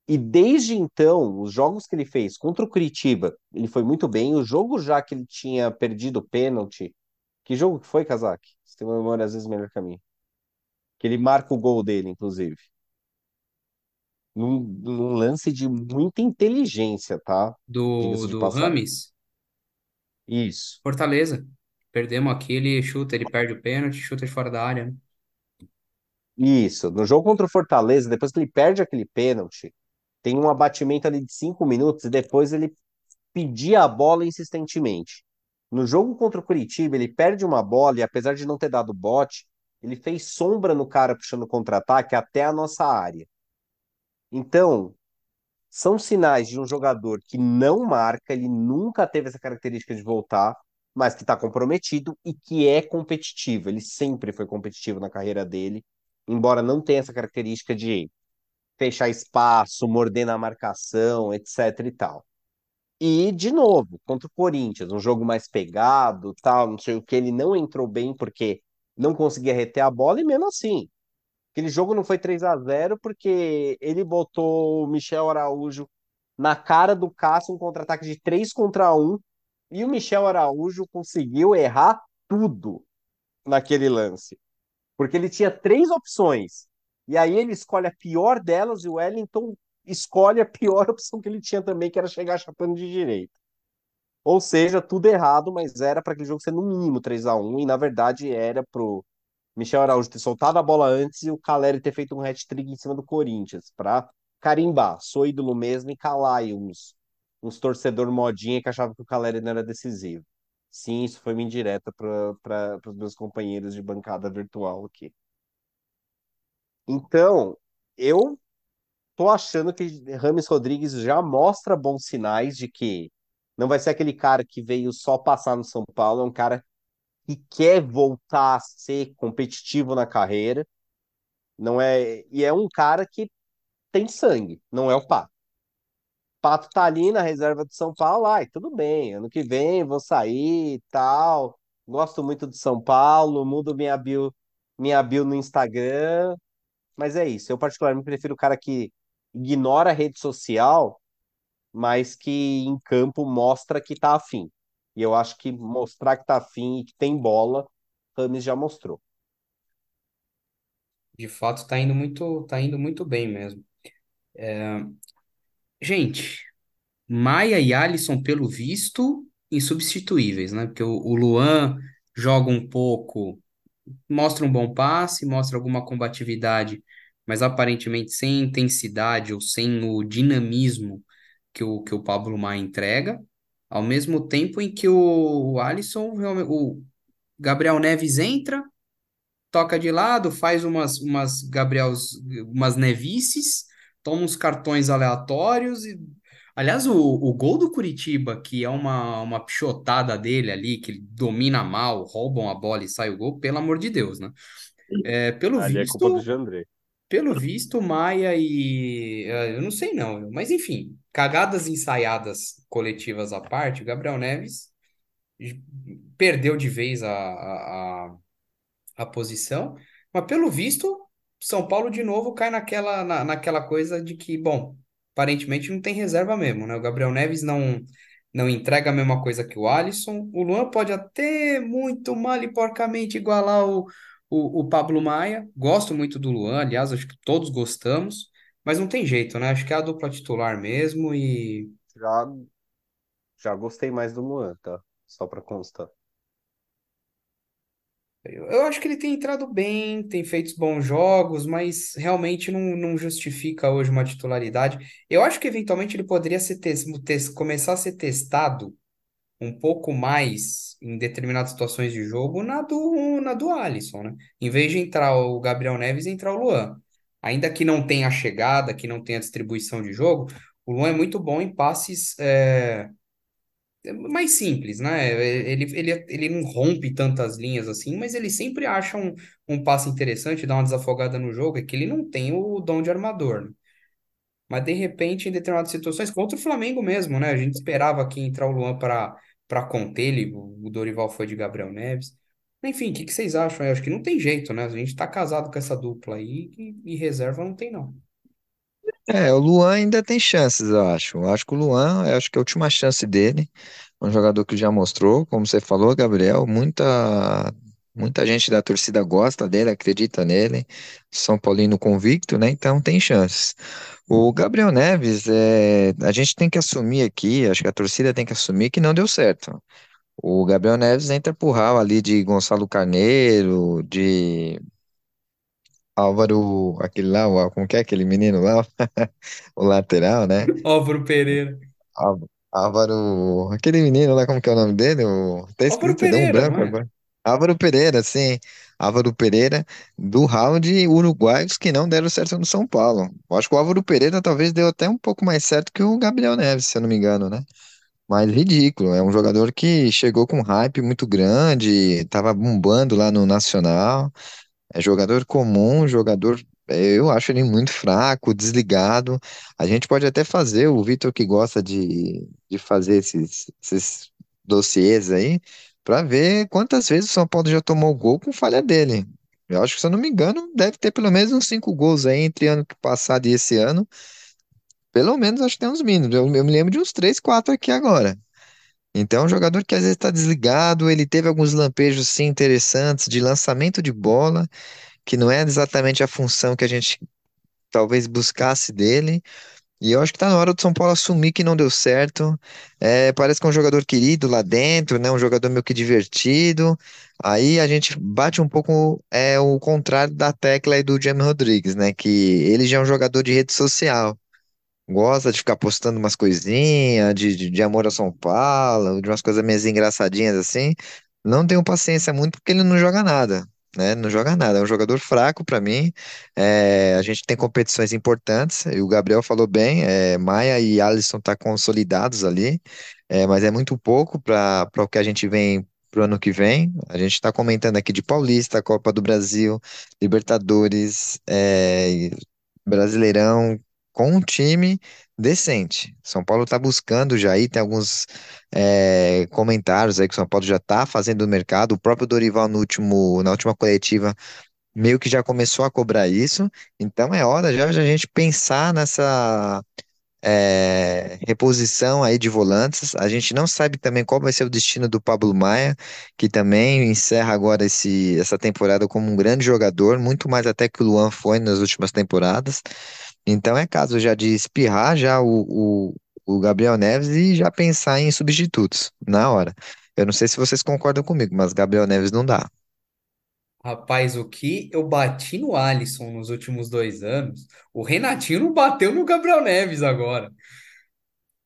E desde então, os jogos que ele fez contra o Curitiba, ele foi muito bem. O jogo já que ele tinha perdido o pênalti, que jogo que foi, Kazak? Você tem uma memória às vezes melhor que a minha. Que ele marca o gol dele, inclusive. Num, num lance de muita inteligência, tá? Do, do. Rames, Isso. Fortaleza. Perdemos aqui, ele chuta, ele perde o pênalti, chuta de fora da área. né? Isso. No jogo contra o Fortaleza, depois que ele perde aquele pênalti, tem um abatimento ali de cinco minutos e depois ele pedia a bola insistentemente. No jogo contra o Curitiba, ele perde uma bola e apesar de não ter dado bote, ele fez sombra no cara puxando contra-ataque até a nossa área. Então, são sinais de um jogador que não marca, ele nunca teve essa característica de voltar, mas que está comprometido e que é competitivo. Ele sempre foi competitivo na carreira dele, embora não tenha essa característica de fechar espaço, morder na marcação, etc e tal. E, de novo, contra o Corinthians, um jogo mais pegado, tal, não sei o que, ele não entrou bem porque não conseguia reter a bola e mesmo assim. Aquele jogo não foi 3 a zero porque ele botou o Michel Araújo na cara do Cássio um contra-ataque de 3 contra um e o Michel Araújo conseguiu errar tudo naquele lance. Porque ele tinha três opções. E aí ele escolhe a pior delas e o Wellington escolhe a pior opção que ele tinha também, que era chegar chapando de direita. Ou seja, tudo errado, mas era para aquele jogo ser no mínimo 3 a 1 e na verdade era pro Michel Araújo ter soltado a bola antes e o Caleri ter feito um hat-trick em cima do Corinthians, para carimbar, sou ídolo mesmo e calar uns, uns torcedor modinha que achavam que o Caleri não era decisivo. Sim, isso foi uma indireta para os meus companheiros de bancada virtual aqui. Então, eu tô achando que Rames Rodrigues já mostra bons sinais de que não vai ser aquele cara que veio só passar no São Paulo, é um cara que quer voltar a ser competitivo na carreira. Não é, e é um cara que tem sangue, não é o Pato. Pato tá ali na reserva de São Paulo, ai, tudo bem, ano que vem vou sair e tal. Gosto muito de São Paulo, mudo minha bio, minha bio no Instagram, mas é isso. Eu particularmente prefiro o cara que ignora a rede social, mas que em campo mostra que tá afim. E eu acho que mostrar que tá afim e que tem bola, Rames já mostrou. De fato, tá indo muito, tá indo muito bem mesmo. Gente, Maia e Alisson, pelo visto, insubstituíveis, né? Porque o, o Luan joga um pouco, mostra um bom passe, mostra alguma combatividade, mas aparentemente sem intensidade ou sem o dinamismo que o, que o Pablo Maia entrega. Ao mesmo tempo em que o, o Alisson, o Gabriel Neves entra, toca de lado, faz umas, umas Gabriels, umas nevices, toma uns cartões aleatórios e Aliás, o, o gol do Curitiba, que é uma, uma pichotada dele ali, que ele domina mal, roubam a bola e sai o gol, pelo amor de Deus, né? É, pelo Ali é culpa do visto, pelo visto, Maia e. eh, Eu não sei não, mas enfim, cagadas ensaiadas coletivas à parte, o Gabriel Neves perdeu de vez a, a, a posição, mas pelo visto, São Paulo de novo cai naquela, na, naquela coisa de que, bom, aparentemente não tem reserva mesmo, né? O Gabriel Neves não, não entrega a mesma coisa que o Alisson, o Luan pode até muito mal e porcamente igualar o, o, o Pablo Maia, gosto muito do Luan, aliás, acho que todos gostamos, mas não tem jeito, né? Acho que é a dupla titular mesmo e Já, já gostei mais do Luan, tá? Só pra constar. Eu eu acho que ele tem entrado bem, tem feito bons jogos, mas realmente não, não justifica hoje uma titularidade. Eu acho que eventualmente ele poderia ser começar a ser testado um pouco mais em determinadas situações de jogo na do, na do Alisson, né? Em vez de entrar o Gabriel Neves, entrar o Luan. Ainda que não tenha chegada, que não tenha distribuição de jogo, o Luan é muito bom em passes. é, mais simples, né? Ele, ele, ele não rompe tantas linhas assim, mas ele sempre acha um, um passe interessante, dá uma desafogada no jogo, é que ele não tem o dom de armador, né? Mas de repente, em determinadas situações, contra o Flamengo mesmo, né? A gente esperava que entrar o Luan para para conter ele, o Dorival foi de Gabriel Neves. Enfim, o que, vocês acham? Eu acho que não tem jeito, né? A gente tá casado com essa dupla aí e, e reserva não tem, não. É, o Luan ainda tem chances, eu acho. Eu acho que o Luan, eu acho que é a última chance dele. Um jogador que já mostrou, como você falou, Gabriel, muita muita gente da torcida gosta dele, acredita nele. São Paulino convicto, né? Então tem chances. O Gabriel Neves, é, a gente tem que assumir aqui, acho que a torcida tem que assumir que não deu certo. O Gabriel Neves entra pro ralo ali de Gonçalo Carneiro, de Álvaro, aquele lá, o- como que é aquele menino lá, o lateral, né? Álvaro Pereira. Álvaro, Álvaro- aquele menino lá, como que é o nome dele? O, tá Álvaro escrito, deu um Pereira, não branco é? agora. Álvaro Pereira, sim. Álvaro Pereira, do round uruguaios que não deram certo no São Paulo. Eu acho que o Álvaro Pereira talvez deu até um pouco mais certo que o Gabriel Neves, se eu não me engano, né? Mas ridículo, é um jogador que chegou com um hype muito grande, tava bombando lá no Nacional. É jogador comum, jogador. Eu acho ele muito fraco, desligado. A gente pode até fazer, o Vitor que gosta de, de fazer esses, esses dossiês aí, para ver quantas vezes o São Paulo já tomou gol com falha dele. Eu acho que, se eu não me engano, deve ter pelo menos uns cinco gols aí entre ano passado e esse ano. Pelo menos acho que tem uns mínimos. Eu, eu me lembro de uns três, quatro aqui agora. Então, é um jogador que às vezes está desligado, ele teve alguns lampejos sim interessantes de lançamento de bola, que não é exatamente a função que a gente talvez buscasse dele. E eu acho que tá na hora do São Paulo assumir que não deu certo. É, parece que é um jogador querido lá dentro, né? Um jogador meio que divertido. Aí a gente bate um pouco é, o contrário da tecla aí do James Rodrigues, né? Que ele já é um jogador de rede social. Gosta de ficar postando umas coisinhas de, de, de amor a São Paulo, de umas coisas meio engraçadinhas assim. Não tenho paciência muito porque ele não joga nada, né? Não joga nada. É um jogador fraco para mim. É, a gente tem competições importantes, e o Gabriel falou bem, é, Maia e Alisson tá consolidados ali, é, mas é muito pouco para o que a gente vem pro ano que vem. A gente está comentando aqui de Paulista, Copa do Brasil, Libertadores, é, Brasileirão com um time decente. São Paulo está buscando já aí, tem alguns é, comentários aí que o São Paulo já está fazendo no mercado. O próprio Dorival no último, na última coletiva meio que já começou a cobrar isso. Então é hora já de a gente pensar nessa é, reposição aí de volantes. A gente não sabe também qual vai ser o destino do Pablo Maia, que também encerra agora esse, essa temporada como um grande jogador, muito mais até que o Luan foi nas últimas temporadas. Então é caso já de espirrar já o, o, o Gabriel Neves e já pensar em substitutos na hora. Eu não sei se vocês concordam comigo, mas Gabriel Neves não dá. Rapaz, o que eu bati no Alisson nos últimos dois anos, o Renatinho não bateu no Gabriel Neves agora.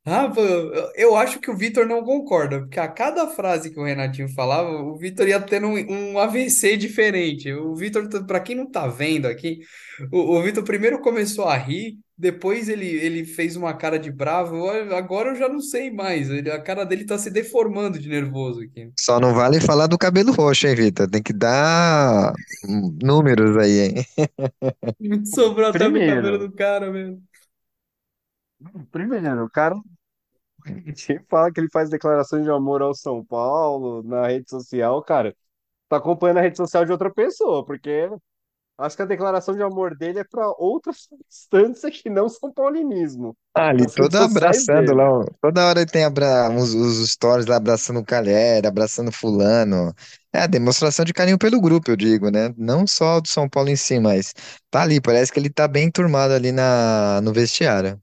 Ah, eu acho que o Vitor não concorda, porque a cada frase que o Renatinho falava, o Vitor ia tendo um, um AVC diferente. O Vitor, para quem não tá vendo aqui, o, o Vitor primeiro começou a rir, depois ele, ele fez uma cara de bravo, agora eu já não sei mais. Ele- a cara dele tá se deformando de nervoso aqui. Só não vale falar do cabelo roxo, hein, Vitor? Tem que dar números aí, hein? Sobrou até no cabelo Primeiro, do cara mesmo. primeiro, o cara que fala que ele faz declarações de amor ao São Paulo na rede social, cara, tá acompanhando a rede social de outra pessoa, porque acho que a declaração de amor dele é para outra substância que não São Paulinismo, Ah, ali nas redes todo sociais abraçando dele. lá, ó. toda hora ele tem abra... os, os stories lá abraçando o Calheri, abraçando fulano. É a demonstração de carinho pelo grupo, eu digo, né? Não só do São Paulo em si, mas tá ali, parece que ele tá bem turmado ali na... no vestiário.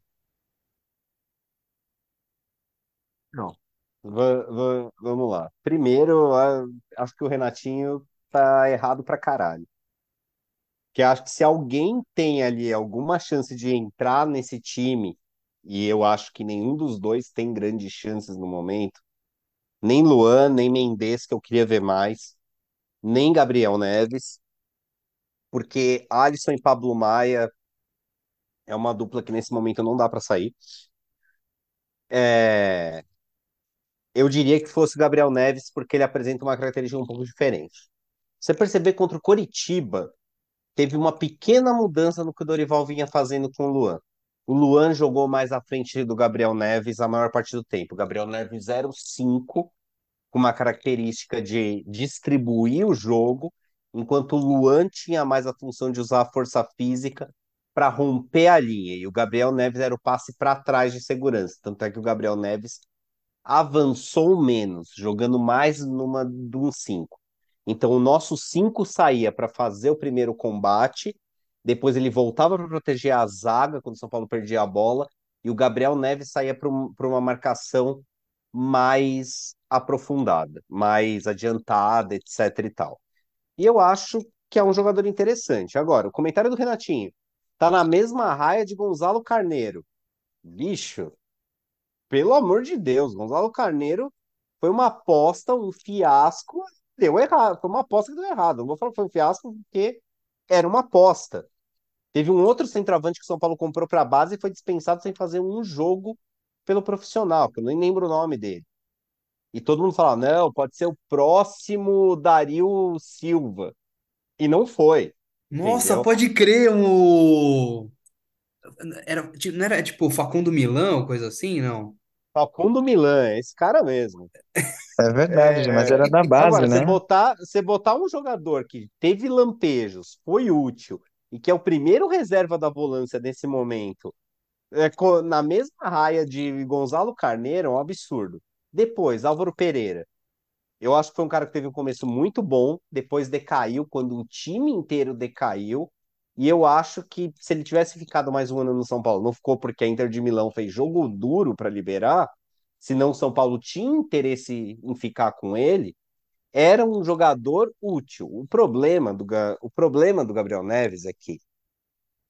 Não. Va- va- vamos lá. Primeiro, acho que o Renatinho tá errado pra caralho. Que acho que se alguém tem ali alguma chance de entrar nesse time, e eu acho que nenhum dos dois tem grandes chances no momento, nem Luan, nem Mendes, que eu queria ver mais, nem Gabriel Neves, porque Alisson e Pablo Maia é uma dupla que nesse momento não dá pra sair. É, eu diria que fosse o Gabriel Neves, porque ele apresenta uma característica um pouco diferente. Você perceber contra o Coritiba, teve uma pequena mudança no que o Dorival vinha fazendo com o Luan. O Luan jogou mais à frente do Gabriel Neves a maior parte do tempo. O Gabriel Neves era o 5, com uma característica de distribuir o jogo, enquanto o Luan tinha mais a função de usar a força física para romper a linha. E o Gabriel Neves era o passe para trás de segurança. Tanto é que o Gabriel Neves avançou menos, jogando mais numa de um 5. Então o nosso 5 saía para fazer o primeiro combate, depois ele voltava para proteger a zaga quando o São Paulo perdia a bola, e o Gabriel Neves saía para uma marcação mais aprofundada, mais adiantada, etc e tal. E eu acho que é um jogador interessante. Agora, o comentário do Renatinho tá na mesma raia de Gonzalo Carneiro. Bicho, pelo amor de Deus, Gonzalo Carneiro foi uma aposta, um fiasco, deu errado. Foi uma aposta que deu errado. Não vou falar que foi um fiasco porque era uma aposta. Teve um outro centroavante que o São Paulo comprou para a base e foi dispensado sem fazer um jogo pelo profissional, que eu nem lembro o nome dele. E todo mundo fala, não, pode ser o próximo Dario Silva. E não foi, Nossa, entendeu? pode crer, o... Era, tipo, não era tipo Facundo Milão, coisa assim, não? Falcão do Milan, é esse cara mesmo. É verdade, mas É, era da base, Agora, você né? botar, você botar um jogador que teve lampejos, foi útil, e que é o primeiro reserva da volância nesse momento, é, na mesma raia de Gonzalo Carneiro, é um absurdo. Depois, Álvaro Pereira. Eu acho que foi um cara que teve um começo muito bom, depois decaiu, quando o time inteiro decaiu. E eu acho que se ele tivesse ficado mais um ano no São Paulo, não ficou porque a Inter de Milão fez jogo duro para liberar, senão o São Paulo tinha interesse em ficar com ele, era um jogador útil. O problema do, o problema do Gabriel Neves é que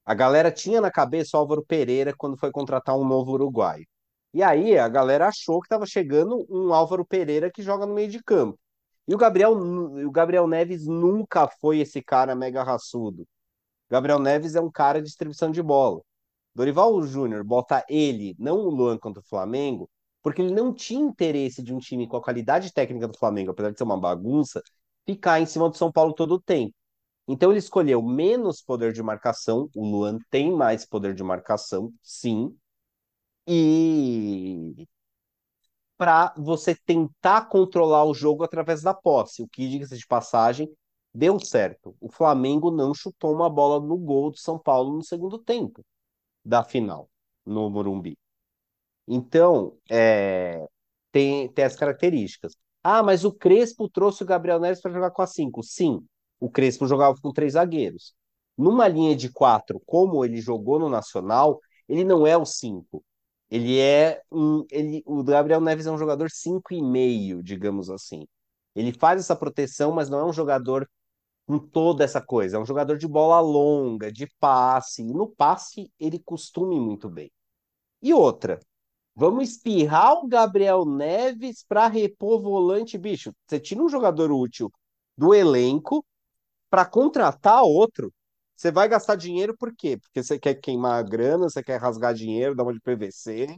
a galera tinha na cabeça o Álvaro Pereira quando foi contratar um novo uruguaio. E aí a galera achou que estava chegando um Álvaro Pereira que joga no meio de campo. E o Gabriel, o Gabriel Neves nunca foi esse cara mega raçudo. Gabriel Neves é um cara de distribuição de bola. Dorival Júnior bota ele, não o Luan contra o Flamengo, porque ele não tinha interesse de um time com a qualidade técnica do Flamengo, apesar de ser uma bagunça, ficar em cima do São Paulo todo o tempo. Então ele escolheu menos poder de marcação. O Luan tem mais poder de marcação, sim. E para você tentar controlar o jogo através da posse, o que, diga-se de passagem, deu certo. O Flamengo não chutou uma bola no gol do São Paulo no segundo tempo da final, no Morumbi. Então, é, tem, tem as características. Ah, mas o Crespo trouxe o Gabriel Neves para jogar com a 5. Sim, o Crespo jogava com três zagueiros. Numa linha de quatro, como ele jogou no Nacional, ele não é o 5. Ele é um. Ele, o Gabriel Neves é um jogador 5,5, digamos assim. Ele faz essa proteção, mas não é um jogador com toda essa coisa. É um jogador de bola longa, de passe. E no passe, ele costuma ir muito bem. E outra, Vamos espirrar o Gabriel Neves para repor volante, bicho. Você tira um jogador útil do elenco para contratar outro. Você vai gastar dinheiro por quê? Porque você quer queimar a grana, você quer rasgar dinheiro, dar uma de PVC.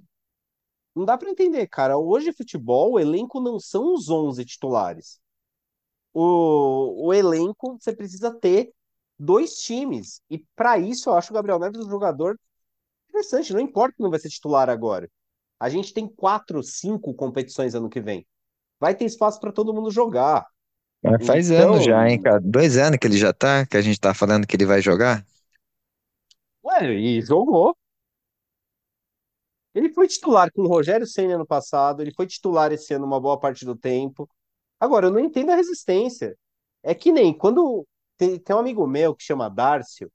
Não dá para entender, cara. Hoje, futebol, o elenco não são os 11 titulares. O, o elenco, você precisa ter dois times. E para isso, eu acho o Gabriel Neves um jogador interessante. Não importa que não vai ser titular agora. A gente tem quatro, cinco competições ano que vem. Vai ter espaço para todo mundo jogar. Mas faz anos já, hein, Então, cara? Dois anos que ele já tá, que a gente tá falando que ele vai jogar. ué, e jogou. Ele foi titular com o Rogério Ceni ano passado, ele foi titular esse ano uma boa parte do tempo. Agora, eu não entendo a resistência. É que nem quando tem, tem um amigo meu que chama Dárcio,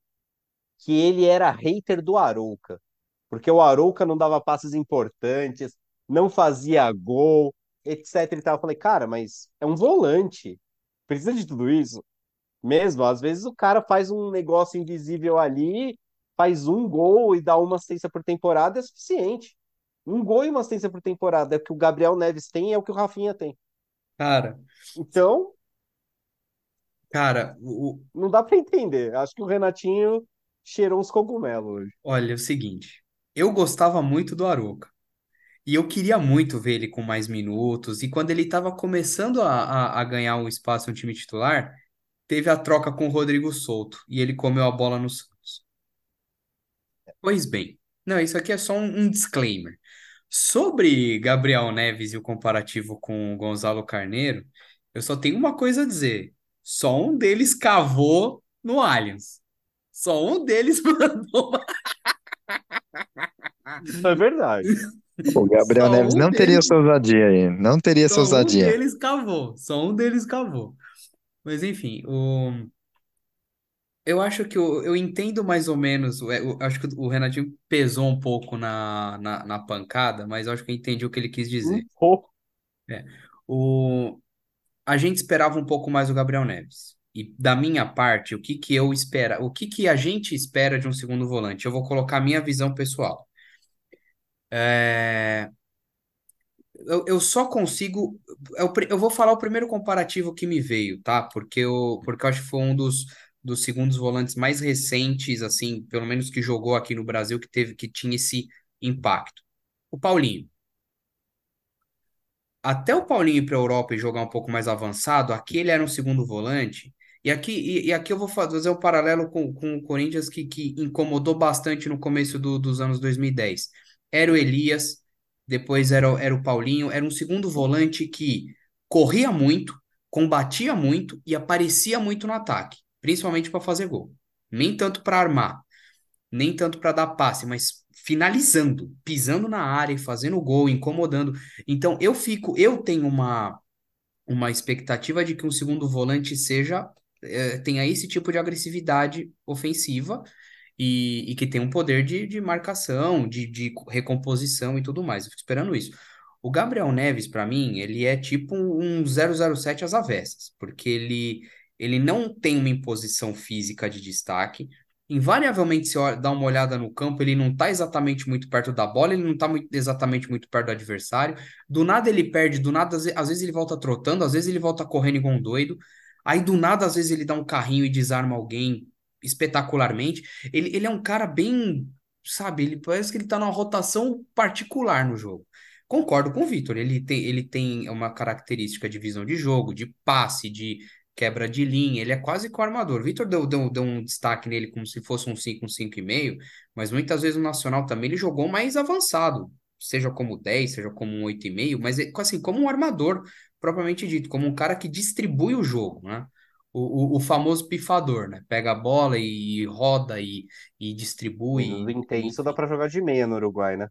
que ele era hater do Arouca, porque o Arouca não dava passes importantes, não fazia gol, etc e tal. Eu falei, cara, mas é um volante. Precisa de tudo isso? Mesmo, às vezes o cara faz um negócio invisível ali, faz um gol e dá uma assistência por temporada, é suficiente. Um gol e uma assistência por temporada é o que o Gabriel Neves tem e é o que o Rafinha tem. Cara, Então, cara, o, não dá pra entender. Acho que o Renatinho cheirou uns cogumelos hoje. olha, é o seguinte, eu gostava muito do Arouca. E eu queria muito ver ele com mais minutos. E quando ele estava começando a, a, a ganhar um espaço no time titular, teve a troca com o Rodrigo Souto. E ele comeu a bola no Santos. Pois bem, não, isso aqui é só um, um disclaimer. Sobre Gabriel Neves e o comparativo com o Gonzalo Carneiro, eu só tenho uma coisa a dizer. Só um deles cavou no Allianz. Só um deles mandou. Isso é verdade. O Gabriel Só Neves um não teria deles, essa ousadia aí. Não teria essa só um ousadia. deles cavou. Só um deles cavou. Mas enfim, o... eu acho que eu, eu entendo mais ou menos. Eu, eu acho que o Renatinho pesou um pouco na, na, na pancada, mas eu acho que eu entendi o que ele quis Um dizer. pouco. É. O, a gente esperava um pouco mais o Gabriel Neves. E da minha parte, o que que eu espera, o que que a gente espera de um segundo volante? Eu vou colocar a minha visão pessoal. É, eu, eu só consigo. Eu, eu vou falar o primeiro comparativo que me veio, tá? Porque eu, porque eu acho que foi um dos, dos segundos volantes mais recentes, assim, pelo menos que jogou aqui no Brasil, que teve, que tinha esse impacto. O Paulinho. Até o Paulinho ir para a Europa e jogar um pouco mais avançado, aqui ele era um segundo volante. E aqui, e, e aqui eu vou fazer um paralelo com, com o Corinthians que, que incomodou bastante no começo do- dos anos 2010. Era o Elias, depois era, era o Paulinho, era um segundo volante que corria muito, combatia muito e aparecia muito no ataque, principalmente para fazer gol. Nem tanto para armar, nem tanto para dar passe, mas finalizando, pisando na área fazendo gol, incomodando. Então eu fico, eu tenho uma uma expectativa de que um segundo volante seja é, tenha esse tipo de agressividade ofensiva e, e que tenha um poder de, de marcação, de, de recomposição e tudo mais. Eu fico esperando isso. O Gabriel Neves, para mim, ele é tipo um 007 às avessas, porque ele, ele não tem uma imposição física de destaque. Invariavelmente, se dá uma olhada no campo, ele não está exatamente muito perto da bola, ele não está exatamente muito perto do adversário. Do nada ele perde, do nada, às vezes ele volta trotando, às vezes ele volta correndo igual um doido. Aí do nada, às vezes ele dá um carrinho e desarma alguém espetacularmente. Ele, ele é um cara bem, sabe, ele parece que ele tá numa rotação particular no jogo. Concordo com o Vitor, ele tem, ele tem uma característica de visão de jogo, de passe, de quebra de linha, ele é quase com armador. O Vitor deu, deu, deu um destaque nele como se fosse um 5, um 5,5, mas muitas vezes no Nacional também ele jogou mais avançado, seja como 10, seja como um 8,5, mas assim, como um armador propriamente dito, como um cara que distribui o jogo, né? O, o, o famoso pifador, né? Pega a bola e roda e, e distribui. Menos intenso dá para jogar de meia no Uruguai, né?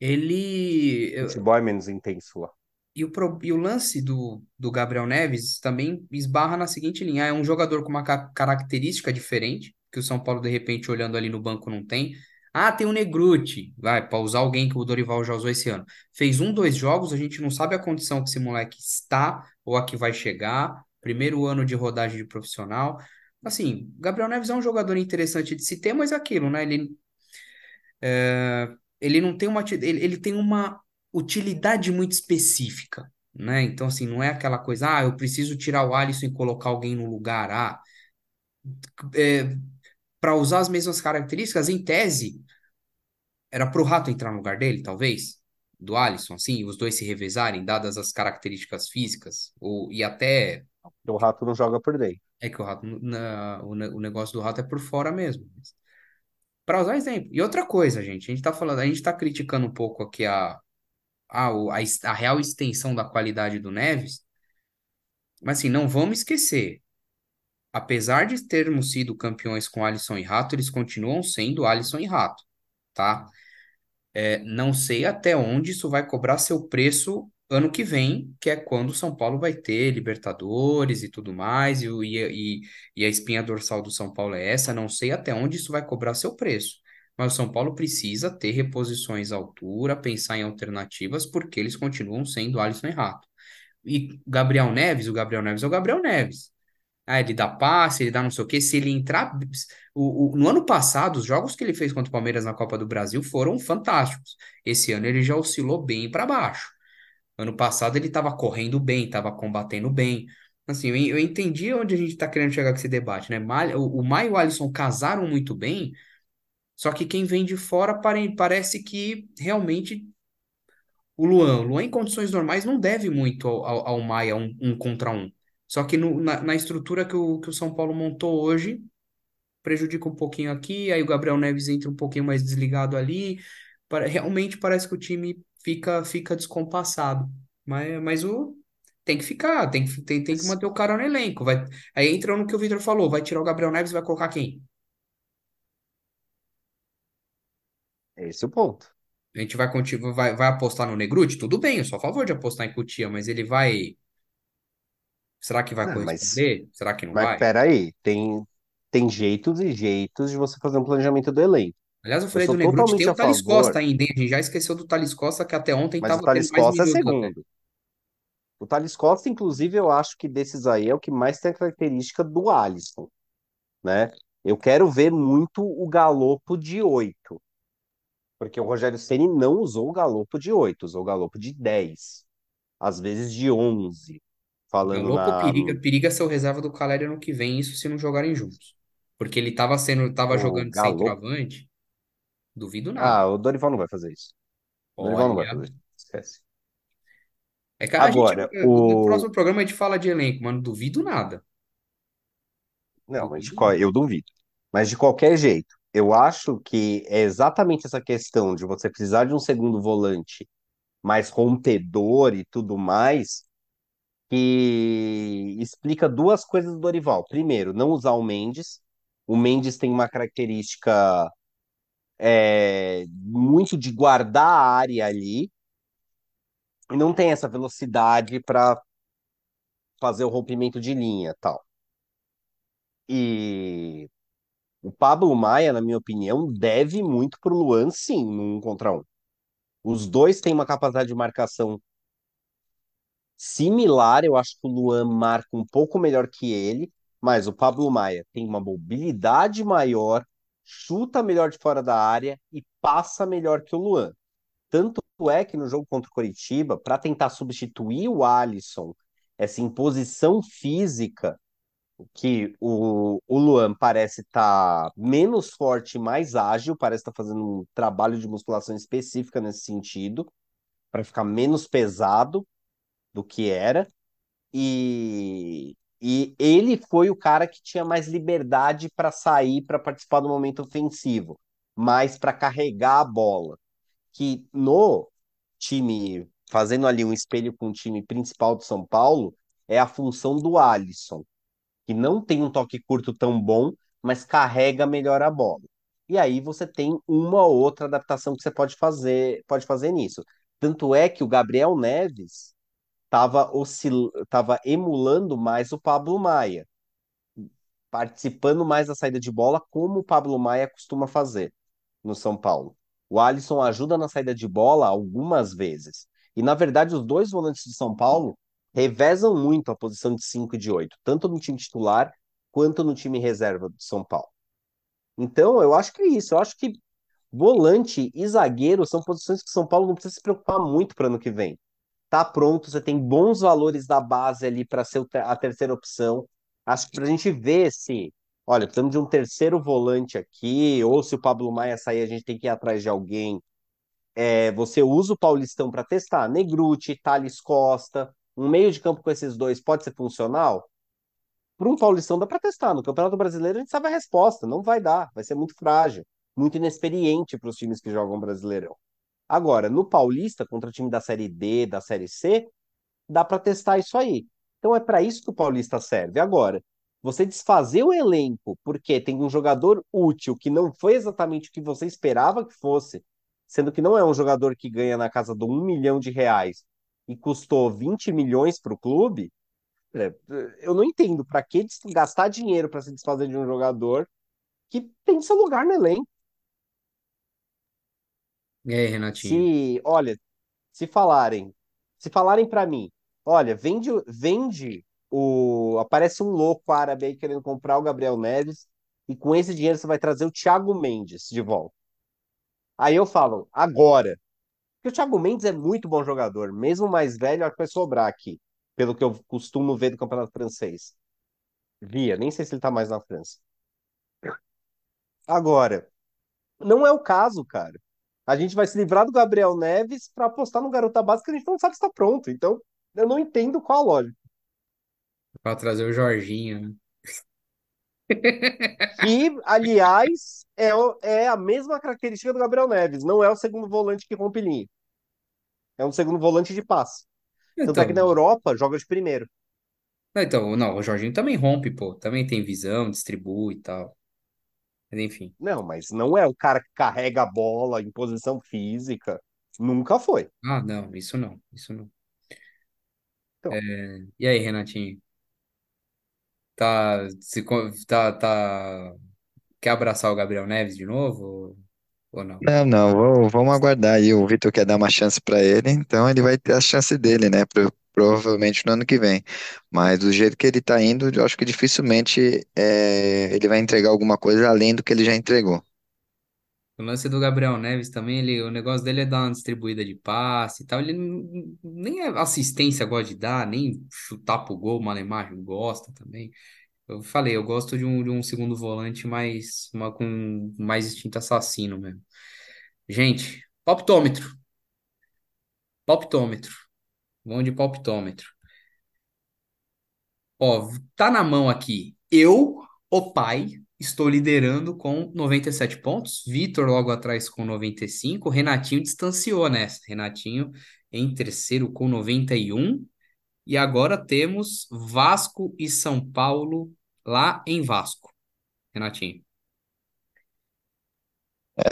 Ele. Futebol é menos intenso lá. E o, pro- e o lance do, do Gabriel Neves também esbarra na seguinte linha: é um jogador com uma ca- característica diferente, que o São Paulo, de repente, olhando ali no banco, não tem. Ah, tem o Negruti, vai, para usar alguém que o Dorival já usou esse ano. Fez um, dois jogos, a gente não sabe a condição que esse moleque está ou a que vai chegar. Primeiro ano de rodagem de profissional. Assim, Gabriel Neves é um jogador interessante de se ter, mas é aquilo, né? Ele, é, ele não tem uma, ele, ele tem uma utilidade muito específica, né? Então, assim, não é aquela coisa, ah, eu preciso tirar o Alisson e colocar alguém no lugar. Ah, é, para usar as mesmas características, em tese, era pro Rato entrar no lugar dele, talvez, do Alisson, assim, os dois se revezarem, dadas as características físicas, ou, e até. O Rato não joga por dentro. É que o Rato, na, o, o negócio do Rato é por fora mesmo. Para usar exemplo. E outra coisa, gente, a gente tá falando, a gente tá criticando um pouco aqui a, a, a, a real extensão da qualidade do Neves, mas assim, não vamos esquecer. Apesar de termos sido campeões com Alisson e Rato, eles continuam sendo Alisson e Rato, tá? É, não sei até onde isso vai cobrar seu preço ano que vem, que é quando o São Paulo vai ter Libertadores e tudo mais, e, e, e a espinha dorsal do São Paulo é essa. Não sei até onde isso vai cobrar seu preço. Mas o São Paulo precisa ter reposições à altura, pensar em alternativas, porque eles continuam sendo Alisson e Rato. E Gabriel Neves, o Gabriel Neves é o Gabriel Neves. Ah, ele dá passe, ele dá não sei o quê. Se ele entrar. O, o, no ano passado, os jogos que ele fez contra o Palmeiras na Copa do Brasil foram fantásticos. Esse ano ele já oscilou bem para baixo. Ano passado ele estava correndo bem, estava combatendo bem. Assim, eu, eu entendi onde a gente está querendo chegar com esse debate, né? O, o Maio e o Alisson casaram muito bem, só que quem vem de fora pare, parece que realmente o Luan, o Luan em condições normais não deve muito ao, ao, ao Maia um, um contra um. Só que no, na, na, estrutura que o, que o São Paulo montou hoje, prejudica um pouquinho aqui, aí o Gabriel Neves entra um pouquinho mais desligado ali. Para, realmente parece que o time fica, fica descompassado. Mas, mas o tem que ficar, tem que, tem, tem que manter o cara no elenco. Vai, aí entra no que o Victor falou: vai tirar o Gabriel Neves e vai colocar quem? Esse é o ponto. A gente vai, vai, vai apostar no Negruti? Tudo bem, eu sou a favor de apostar em Cutia, mas ele vai Será que vai Ah, mas, corresponder? Será que não mas vai? peraí, tem, tem jeitos e jeitos de você fazer um planejamento do elenco. Aliás, eu Eu falei sou do Negruti, tem o Thales favor, Costa ainda, hein? A gente já esqueceu do Thales Costa, que até ontem mas o estava tendo Thales mais Costa é segundo. O Thales Costa, inclusive, eu acho que desses aí é o que mais tem a característica do Alisson, né? Eu quero ver muito o galopo de 8, porque o Rogério Ceni não usou o galopo de 8, usou o galopo de 10, às vezes de 11, falando Galopo na periga, periga ser o reserva do Caleri ano que vem, isso se não jogarem juntos. Porque ele estava sendo, tava o jogando de galopo. centroavante, duvido nada. Ah, o Dorival não vai fazer isso. O Dorival não vai fazer isso. Esquece. é que a gente, Agora, no o. próximo programa a gente fala de elenco, mano, duvido nada. Não, mas de Duvido qual- nada. eu duvido. Mas de qualquer jeito, eu acho que é exatamente essa questão de você precisar de um segundo volante mais rompedor e tudo mais, que explica duas coisas do Dorival. Primeiro, não usar o Mendes. O Mendes tem uma característica é, muito de guardar a área ali e não tem essa velocidade para fazer o rompimento de linha, tal. E o Pablo Maia, na minha opinião, deve muito pro Luan, sim, no um contra um. Os dois têm uma capacidade de marcação similar, eu acho que o Luan marca um pouco melhor que ele, mas o Pablo Maia tem uma mobilidade maior, chuta melhor de fora da área e passa melhor que o Luan. Tanto é que no jogo contra o Coritiba, para tentar substituir o Alisson, essa imposição física que o, o Luan parece estar tá menos forte, mais ágil, parece estar tá fazendo um trabalho de musculação específica nesse sentido, para ficar menos pesado do que era. E, e ele foi o cara que tinha mais liberdade para sair, para participar do momento ofensivo, mais para carregar a bola. Que no time, fazendo ali um espelho com o time principal de São Paulo, é a função do Alisson que não tem um toque curto tão bom, mas carrega melhor a bola. E aí você tem uma ou outra adaptação que você pode fazer, pode fazer nisso. Tanto é que o Gabriel Neves estava oscil... tava emulando mais o Pablo Maia, participando mais da saída de bola, como o Pablo Maia costuma fazer no São Paulo. O Alisson ajuda na saída de bola algumas vezes. E, na verdade, os dois volantes de São Paulo revezam muito a posição de 5 e de 8, tanto no time titular quanto no time reserva do São Paulo. Então, eu acho que é isso. Eu acho que volante e zagueiro são posições que São Paulo não precisa se preocupar muito para ano que vem. Tá pronto, você tem bons valores da base ali para ser a terceira opção. Acho que para a gente ver se, olha, precisamos de um terceiro volante aqui, ou se o Pablo Maia sair, a gente tem que ir atrás de alguém. É, você usa o Paulistão para testar. Negruti, Thales Costa, um meio de campo com esses dois pode ser funcional? Para um Paulistão dá para testar. No Campeonato Brasileiro a gente sabe a resposta. Não vai dar. Vai ser muito frágil. Muito inexperiente para os times que jogam Brasileirão. Agora, no Paulista, contra time da Série D, da Série C, dá para testar isso aí. Então é para isso que o Paulista serve. Agora, você desfazer o elenco porque tem um jogador útil que não foi exatamente o que você esperava que fosse, sendo que não é um jogador que ganha na casa do um milhão de reais e custou 20 milhões para o clube, é, eu não entendo para que gastar dinheiro para se desfazer de um jogador que tem seu lugar no elenco. E aí, Renatinho? Se, olha, se falarem, se falarem para mim, olha, vende, vende o, aparece um louco árabe aí querendo comprar o Gabriel Neves e com esse dinheiro você vai trazer o Thiago Mendes de volta. Aí eu falo, agora, porque o Thiago Mendes é muito bom jogador, mesmo mais velho, acho que vai sobrar aqui, pelo que eu costumo ver do Campeonato Francês. Via, nem sei se ele tá mais na França. Agora, não é o caso, cara. A gente vai se livrar do Gabriel Neves para apostar no garota básica que a gente não sabe se está pronto. Então, eu não entendo qual a lógica. Para trazer o Jorginho, né? Que, aliás, é, é a mesma característica do Gabriel Neves. Não é o segundo volante que rompe linha. É um segundo volante de passe. Tanto Então, é que na Europa joga de primeiro. não, então, não, o Jorginho também rompe, pô. Também tem visão, distribui e tal. Mas enfim. Não, mas não é o cara que carrega a bola em posição física. Nunca foi. Ah, não, isso não, isso não. Então, É, E aí, Renatinho? Tá, se, tá, tá, quer abraçar o Gabriel Neves de novo ou, não? Não, não, vamos aguardar aí. O Vitor quer dar uma chance para ele, então ele vai ter a chance dele, né? pro- provavelmente no ano que vem. Mas do jeito que ele tá indo, eu acho que dificilmente é, ele vai entregar alguma coisa além do que ele já entregou. O lance do Gabriel Neves também, ele, o negócio dele é dar uma distribuída de passe e tal. Ele nem assistência gosta de dar, nem chutar pro gol, o Malemar gosta também. Eu falei, eu gosto de um, de um segundo volante mais, uma, com mais instinto assassino mesmo. Gente, palpitômetro, palpitômetro. Vamos de palpitômetro. Ó, tá na mão aqui. Eu, o pai, Estou liderando com 97 pontos. Vitor logo atrás com 95. Renatinho distanciou nessa. Renatinho em terceiro com 91. E agora temos Vasco e São Paulo lá em Vasco. Renatinho.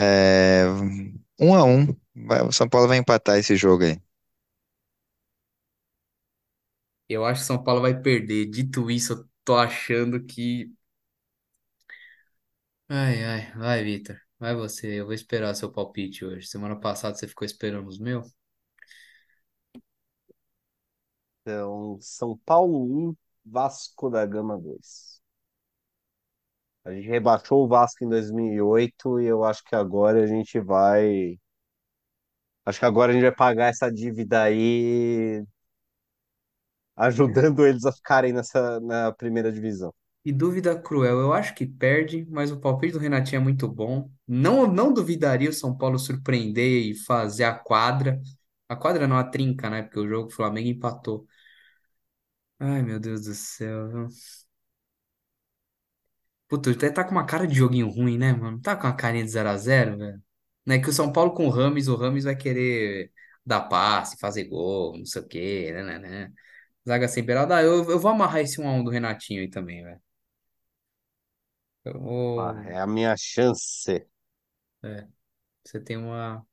É, um a um. Vai- O São Paulo vai empatar esse jogo aí. Eu acho que São Paulo vai perder. Dito isso, eu tô achando que. Ai, ai, vai, Vitor. Vai você. Eu vou esperar seu palpite hoje. Semana passada você ficou esperando os meus. Então, São Paulo 1, Vasco da Gama 2. A gente rebaixou o Vasco em 2008 e eu acho que agora a gente vai. Acho que agora a gente vai pagar essa dívida aí, ajudando eles a ficarem nessa, na primeira divisão. E dúvida cruel, eu acho que perde, mas o palpite do Renatinho é muito bom. Não, não duvidaria o São Paulo surpreender e fazer a quadra. A quadra não, a trinca, né? Porque o jogo o Flamengo empatou. Ai, meu Deus do céu. viu? Puta, até tá com uma cara de joguinho ruim, né, mano? Tá com uma carinha de 0x0, velho. Né? Que o São Paulo com o Rames, o Rames vai querer dar passe, fazer gol, não sei o quê, né, né, né. Zaga sem beirada. Ah, eu, eu vou amarrar esse 1x1 do Renatinho aí também, velho. Eu Ah, vou. é a minha chance. É, você tem uma.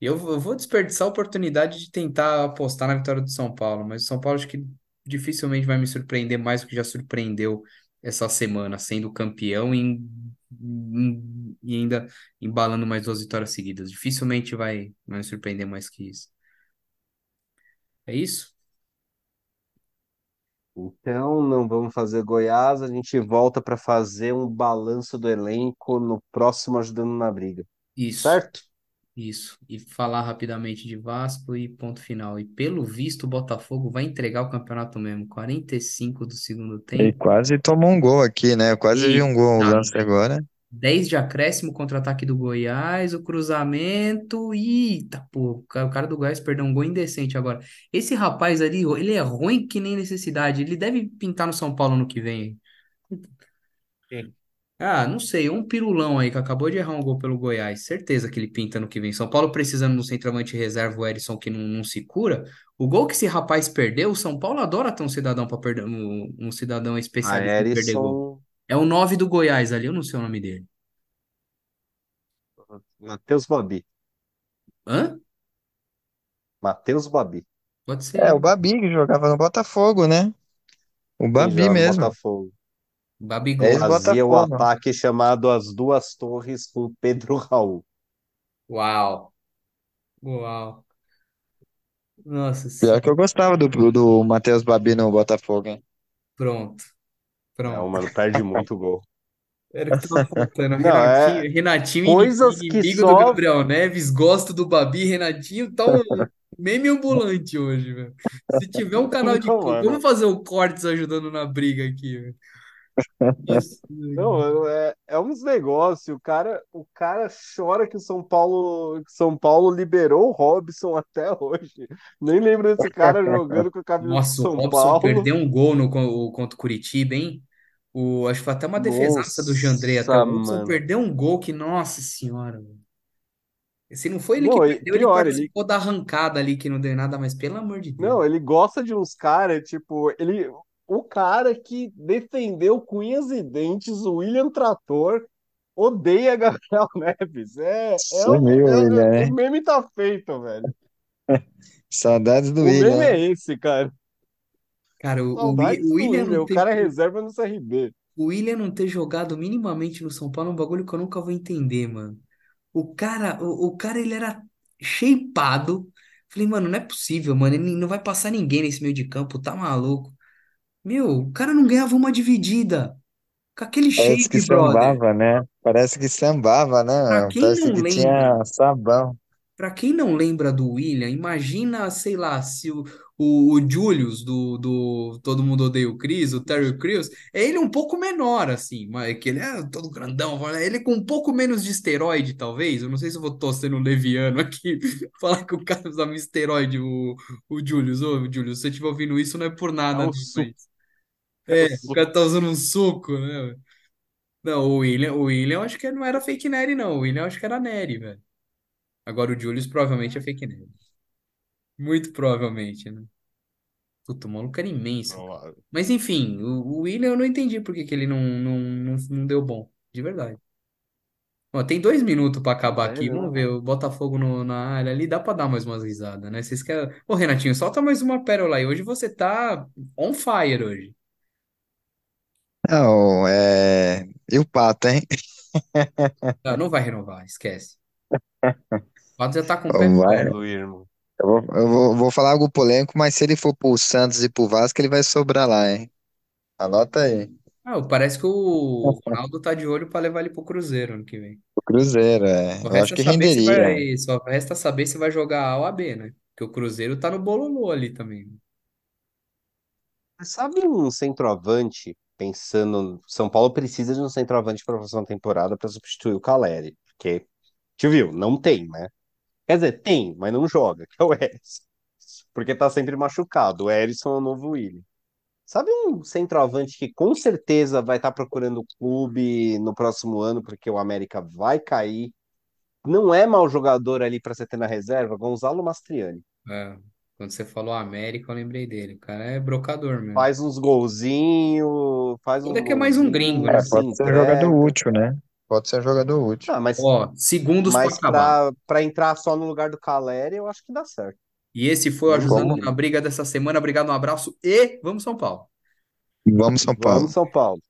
Eu, eu vou desperdiçar a oportunidade de tentar apostar na vitória do São Paulo, mas o São Paulo acho que dificilmente vai me surpreender mais do que já surpreendeu essa semana, sendo campeão e, em- e ainda embalando mais duas vitórias seguidas. Dificilmente vai, vai me surpreender mais que isso. É isso? Então, não vamos fazer Goiás, a gente volta para fazer um balanço do elenco no próximo Ajudando na Briga. Isso, Certo? isso. E falar rapidamente de Vasco e ponto final. E pelo visto, o Botafogo vai entregar o campeonato mesmo. 45 do segundo Ele tempo. quase tomou um gol aqui, né? Eu quase vi um gol, o lance agora. 10 de acréscimo, contra-ataque do Goiás, o cruzamento. Eita, pô, o ca- o cara do Goiás perdeu um gol indecente agora. Esse rapaz ali, ele é ruim que nem necessidade. Ele deve pintar no São Paulo no que vem. Ah, não sei, um pirulão aí que acabou de errar um gol pelo Goiás. Certeza que ele pinta no que vem. São Paulo precisando de um centroavante reserva, o Erisson que não, não se cura. O gol que esse rapaz perdeu, o São Paulo adora ter um cidadão para perder, um, um cidadão especialista em perder gol. É o 9 do Goiás ali, eu não sei o nome dele. Matheus Babi. Hã? Matheus Babi. Pode É, ser. o Babi que jogava no Botafogo, né? O Babi joga no mesmo. Botafogo. É Babigol. Fazia o ex-Botafogo. ataque chamado As Duas Torres com Pedro Raul. Uau. Uau. Nossa Pior senhora. que eu gostava do, do Matheus Babi no Botafogo, hein? Pronto. Não, Pronto. mano, perde muito gol. Era o que tava faltando. Não, é Renatinho, Renatinho, coisas que inimigo do só. Gabriel Neves, gosto do Babi. Renatinho tá um meme ambulante hoje, velho. Se tiver um canal de. Não. Vamos fazer o Cortes ajudando na briga aqui, velho. Isso. Não, é, é uns negócios. O cara, o cara chora que o São Paulo, que São Paulo liberou o Robson até hoje. Nem lembro desse cara jogando com a camisa do Nossa, o São Robson Paulo. perdeu um gol no, co- o- contra o Curitiba, hein? O, acho que foi até uma defesaça do Jandrei até. O Nossa, Robson mano. perdeu um gol que, nossa senhora. Se não foi ele que Não, e perdeu, ele pior, ele, participou da arrancada ali que não deu nada, mas pelo amor de Deus. não, ele gosta de uns caras, tipo, ele, o cara que defendeu com unhas e dentes o William Trator odeia Gabriel Neves. É, é, o, Sumiu, é, William, é- né? o meme tá feito, velho. Saudades do O William. meme né? é esse, cara. Cara, o, o, o William William. não O ter, cara é reserva no CRB. o William não ter jogado minimamente no São Paulo é um bagulho que eu nunca vou entender, mano. O cara, o, o cara, ele era shapeado. Falei, mano, não é possível, mano. Ele não vai passar ninguém nesse meio de campo, tá maluco. Meu, o cara não ganhava uma dividida. Com aquele Parece que shape, brother. sambava, né? Parece que sambava, né? Pra quem Parece não que lembra, tinha sabão. Pra quem não lembra do William, imagina, sei lá, se o, o, o Julius do, do Todo Mundo Odeia o Chris, o Terry Crews, é ele um pouco menor, assim, mas é que ele é todo grandão, ele com um pouco menos de esteroide, talvez. Eu não sei se eu vou tô sendo leviano aqui, falar que o cara usava esteroide, o, o Julius. Ô, Julius, se você estiver ouvindo isso, não é por É nada, o não, suco. É o É, o suco. cara tá usando um suco, né? Não, o William, o William eu acho que não era fake Nery, não. O William eu acho que era Nery, velho. Agora o Julius provavelmente é fake Nery. Muito provavelmente, né? Puta, o maluco era imenso, cara. Mas enfim, o, o William eu não entendi por que que ele não, não, não, não deu bom. De verdade. Ó, tem dois minutos pra acabar É, aqui. ele Vamos ver, não. o Botafogo no- na área ali. Dá pra dar mais umas risadas, né? Vocês querem. Ô, Renatinho, solta mais uma pérola aí. Hoje você tá on fire hoje. Não, é... E o Pato, hein? Não, não vai renovar, esquece. O Pato já tá com o pé Vai. fora. Irmão. Eu vou, eu vou, vou falar algo polêmico, mas se ele for pro Santos e pro Vasco, ele vai sobrar lá, hein? Anota aí. Ah, parece que o Ronaldo tá de olho pra levar ele pro Cruzeiro ano que vem. O Cruzeiro, é. Só Eu acho resta que saber se renderia. vai, só resta saber se vai jogar A ou a B, né? Porque o Cruzeiro tá no bololô ali também. Sabe um centroavante, pensando, São Paulo precisa de um centroavante para a próxima temporada para substituir o Caleri, porque, te viu, não tem, né? Quer dizer, tem, mas não joga, que é o Erisson, porque tá sempre machucado. O Erisson é o novo Willian. Sabe um centroavante que com certeza vai estar procurando clube no próximo ano, porque o América vai cair? Não é mau jogador ali para você ter na reserva? Gonzalo Mastriani. É, quando você falou América, eu lembrei dele. O cara é brocador mesmo. Faz uns golzinhos, faz uns Ainda que é mais um gringo, né? É, pode ser um jogador útil, né? Pode ser um jogador útil. Ah, mas, Ó, segundos pra mas acabar. pra, pra entrar só no lugar do Caleri, eu acho que dá certo. E esse foi o Ajudando na Briga dessa semana. Obrigado, um abraço e vamos São Paulo. vamos São Paulo. Vamos, São Paulo.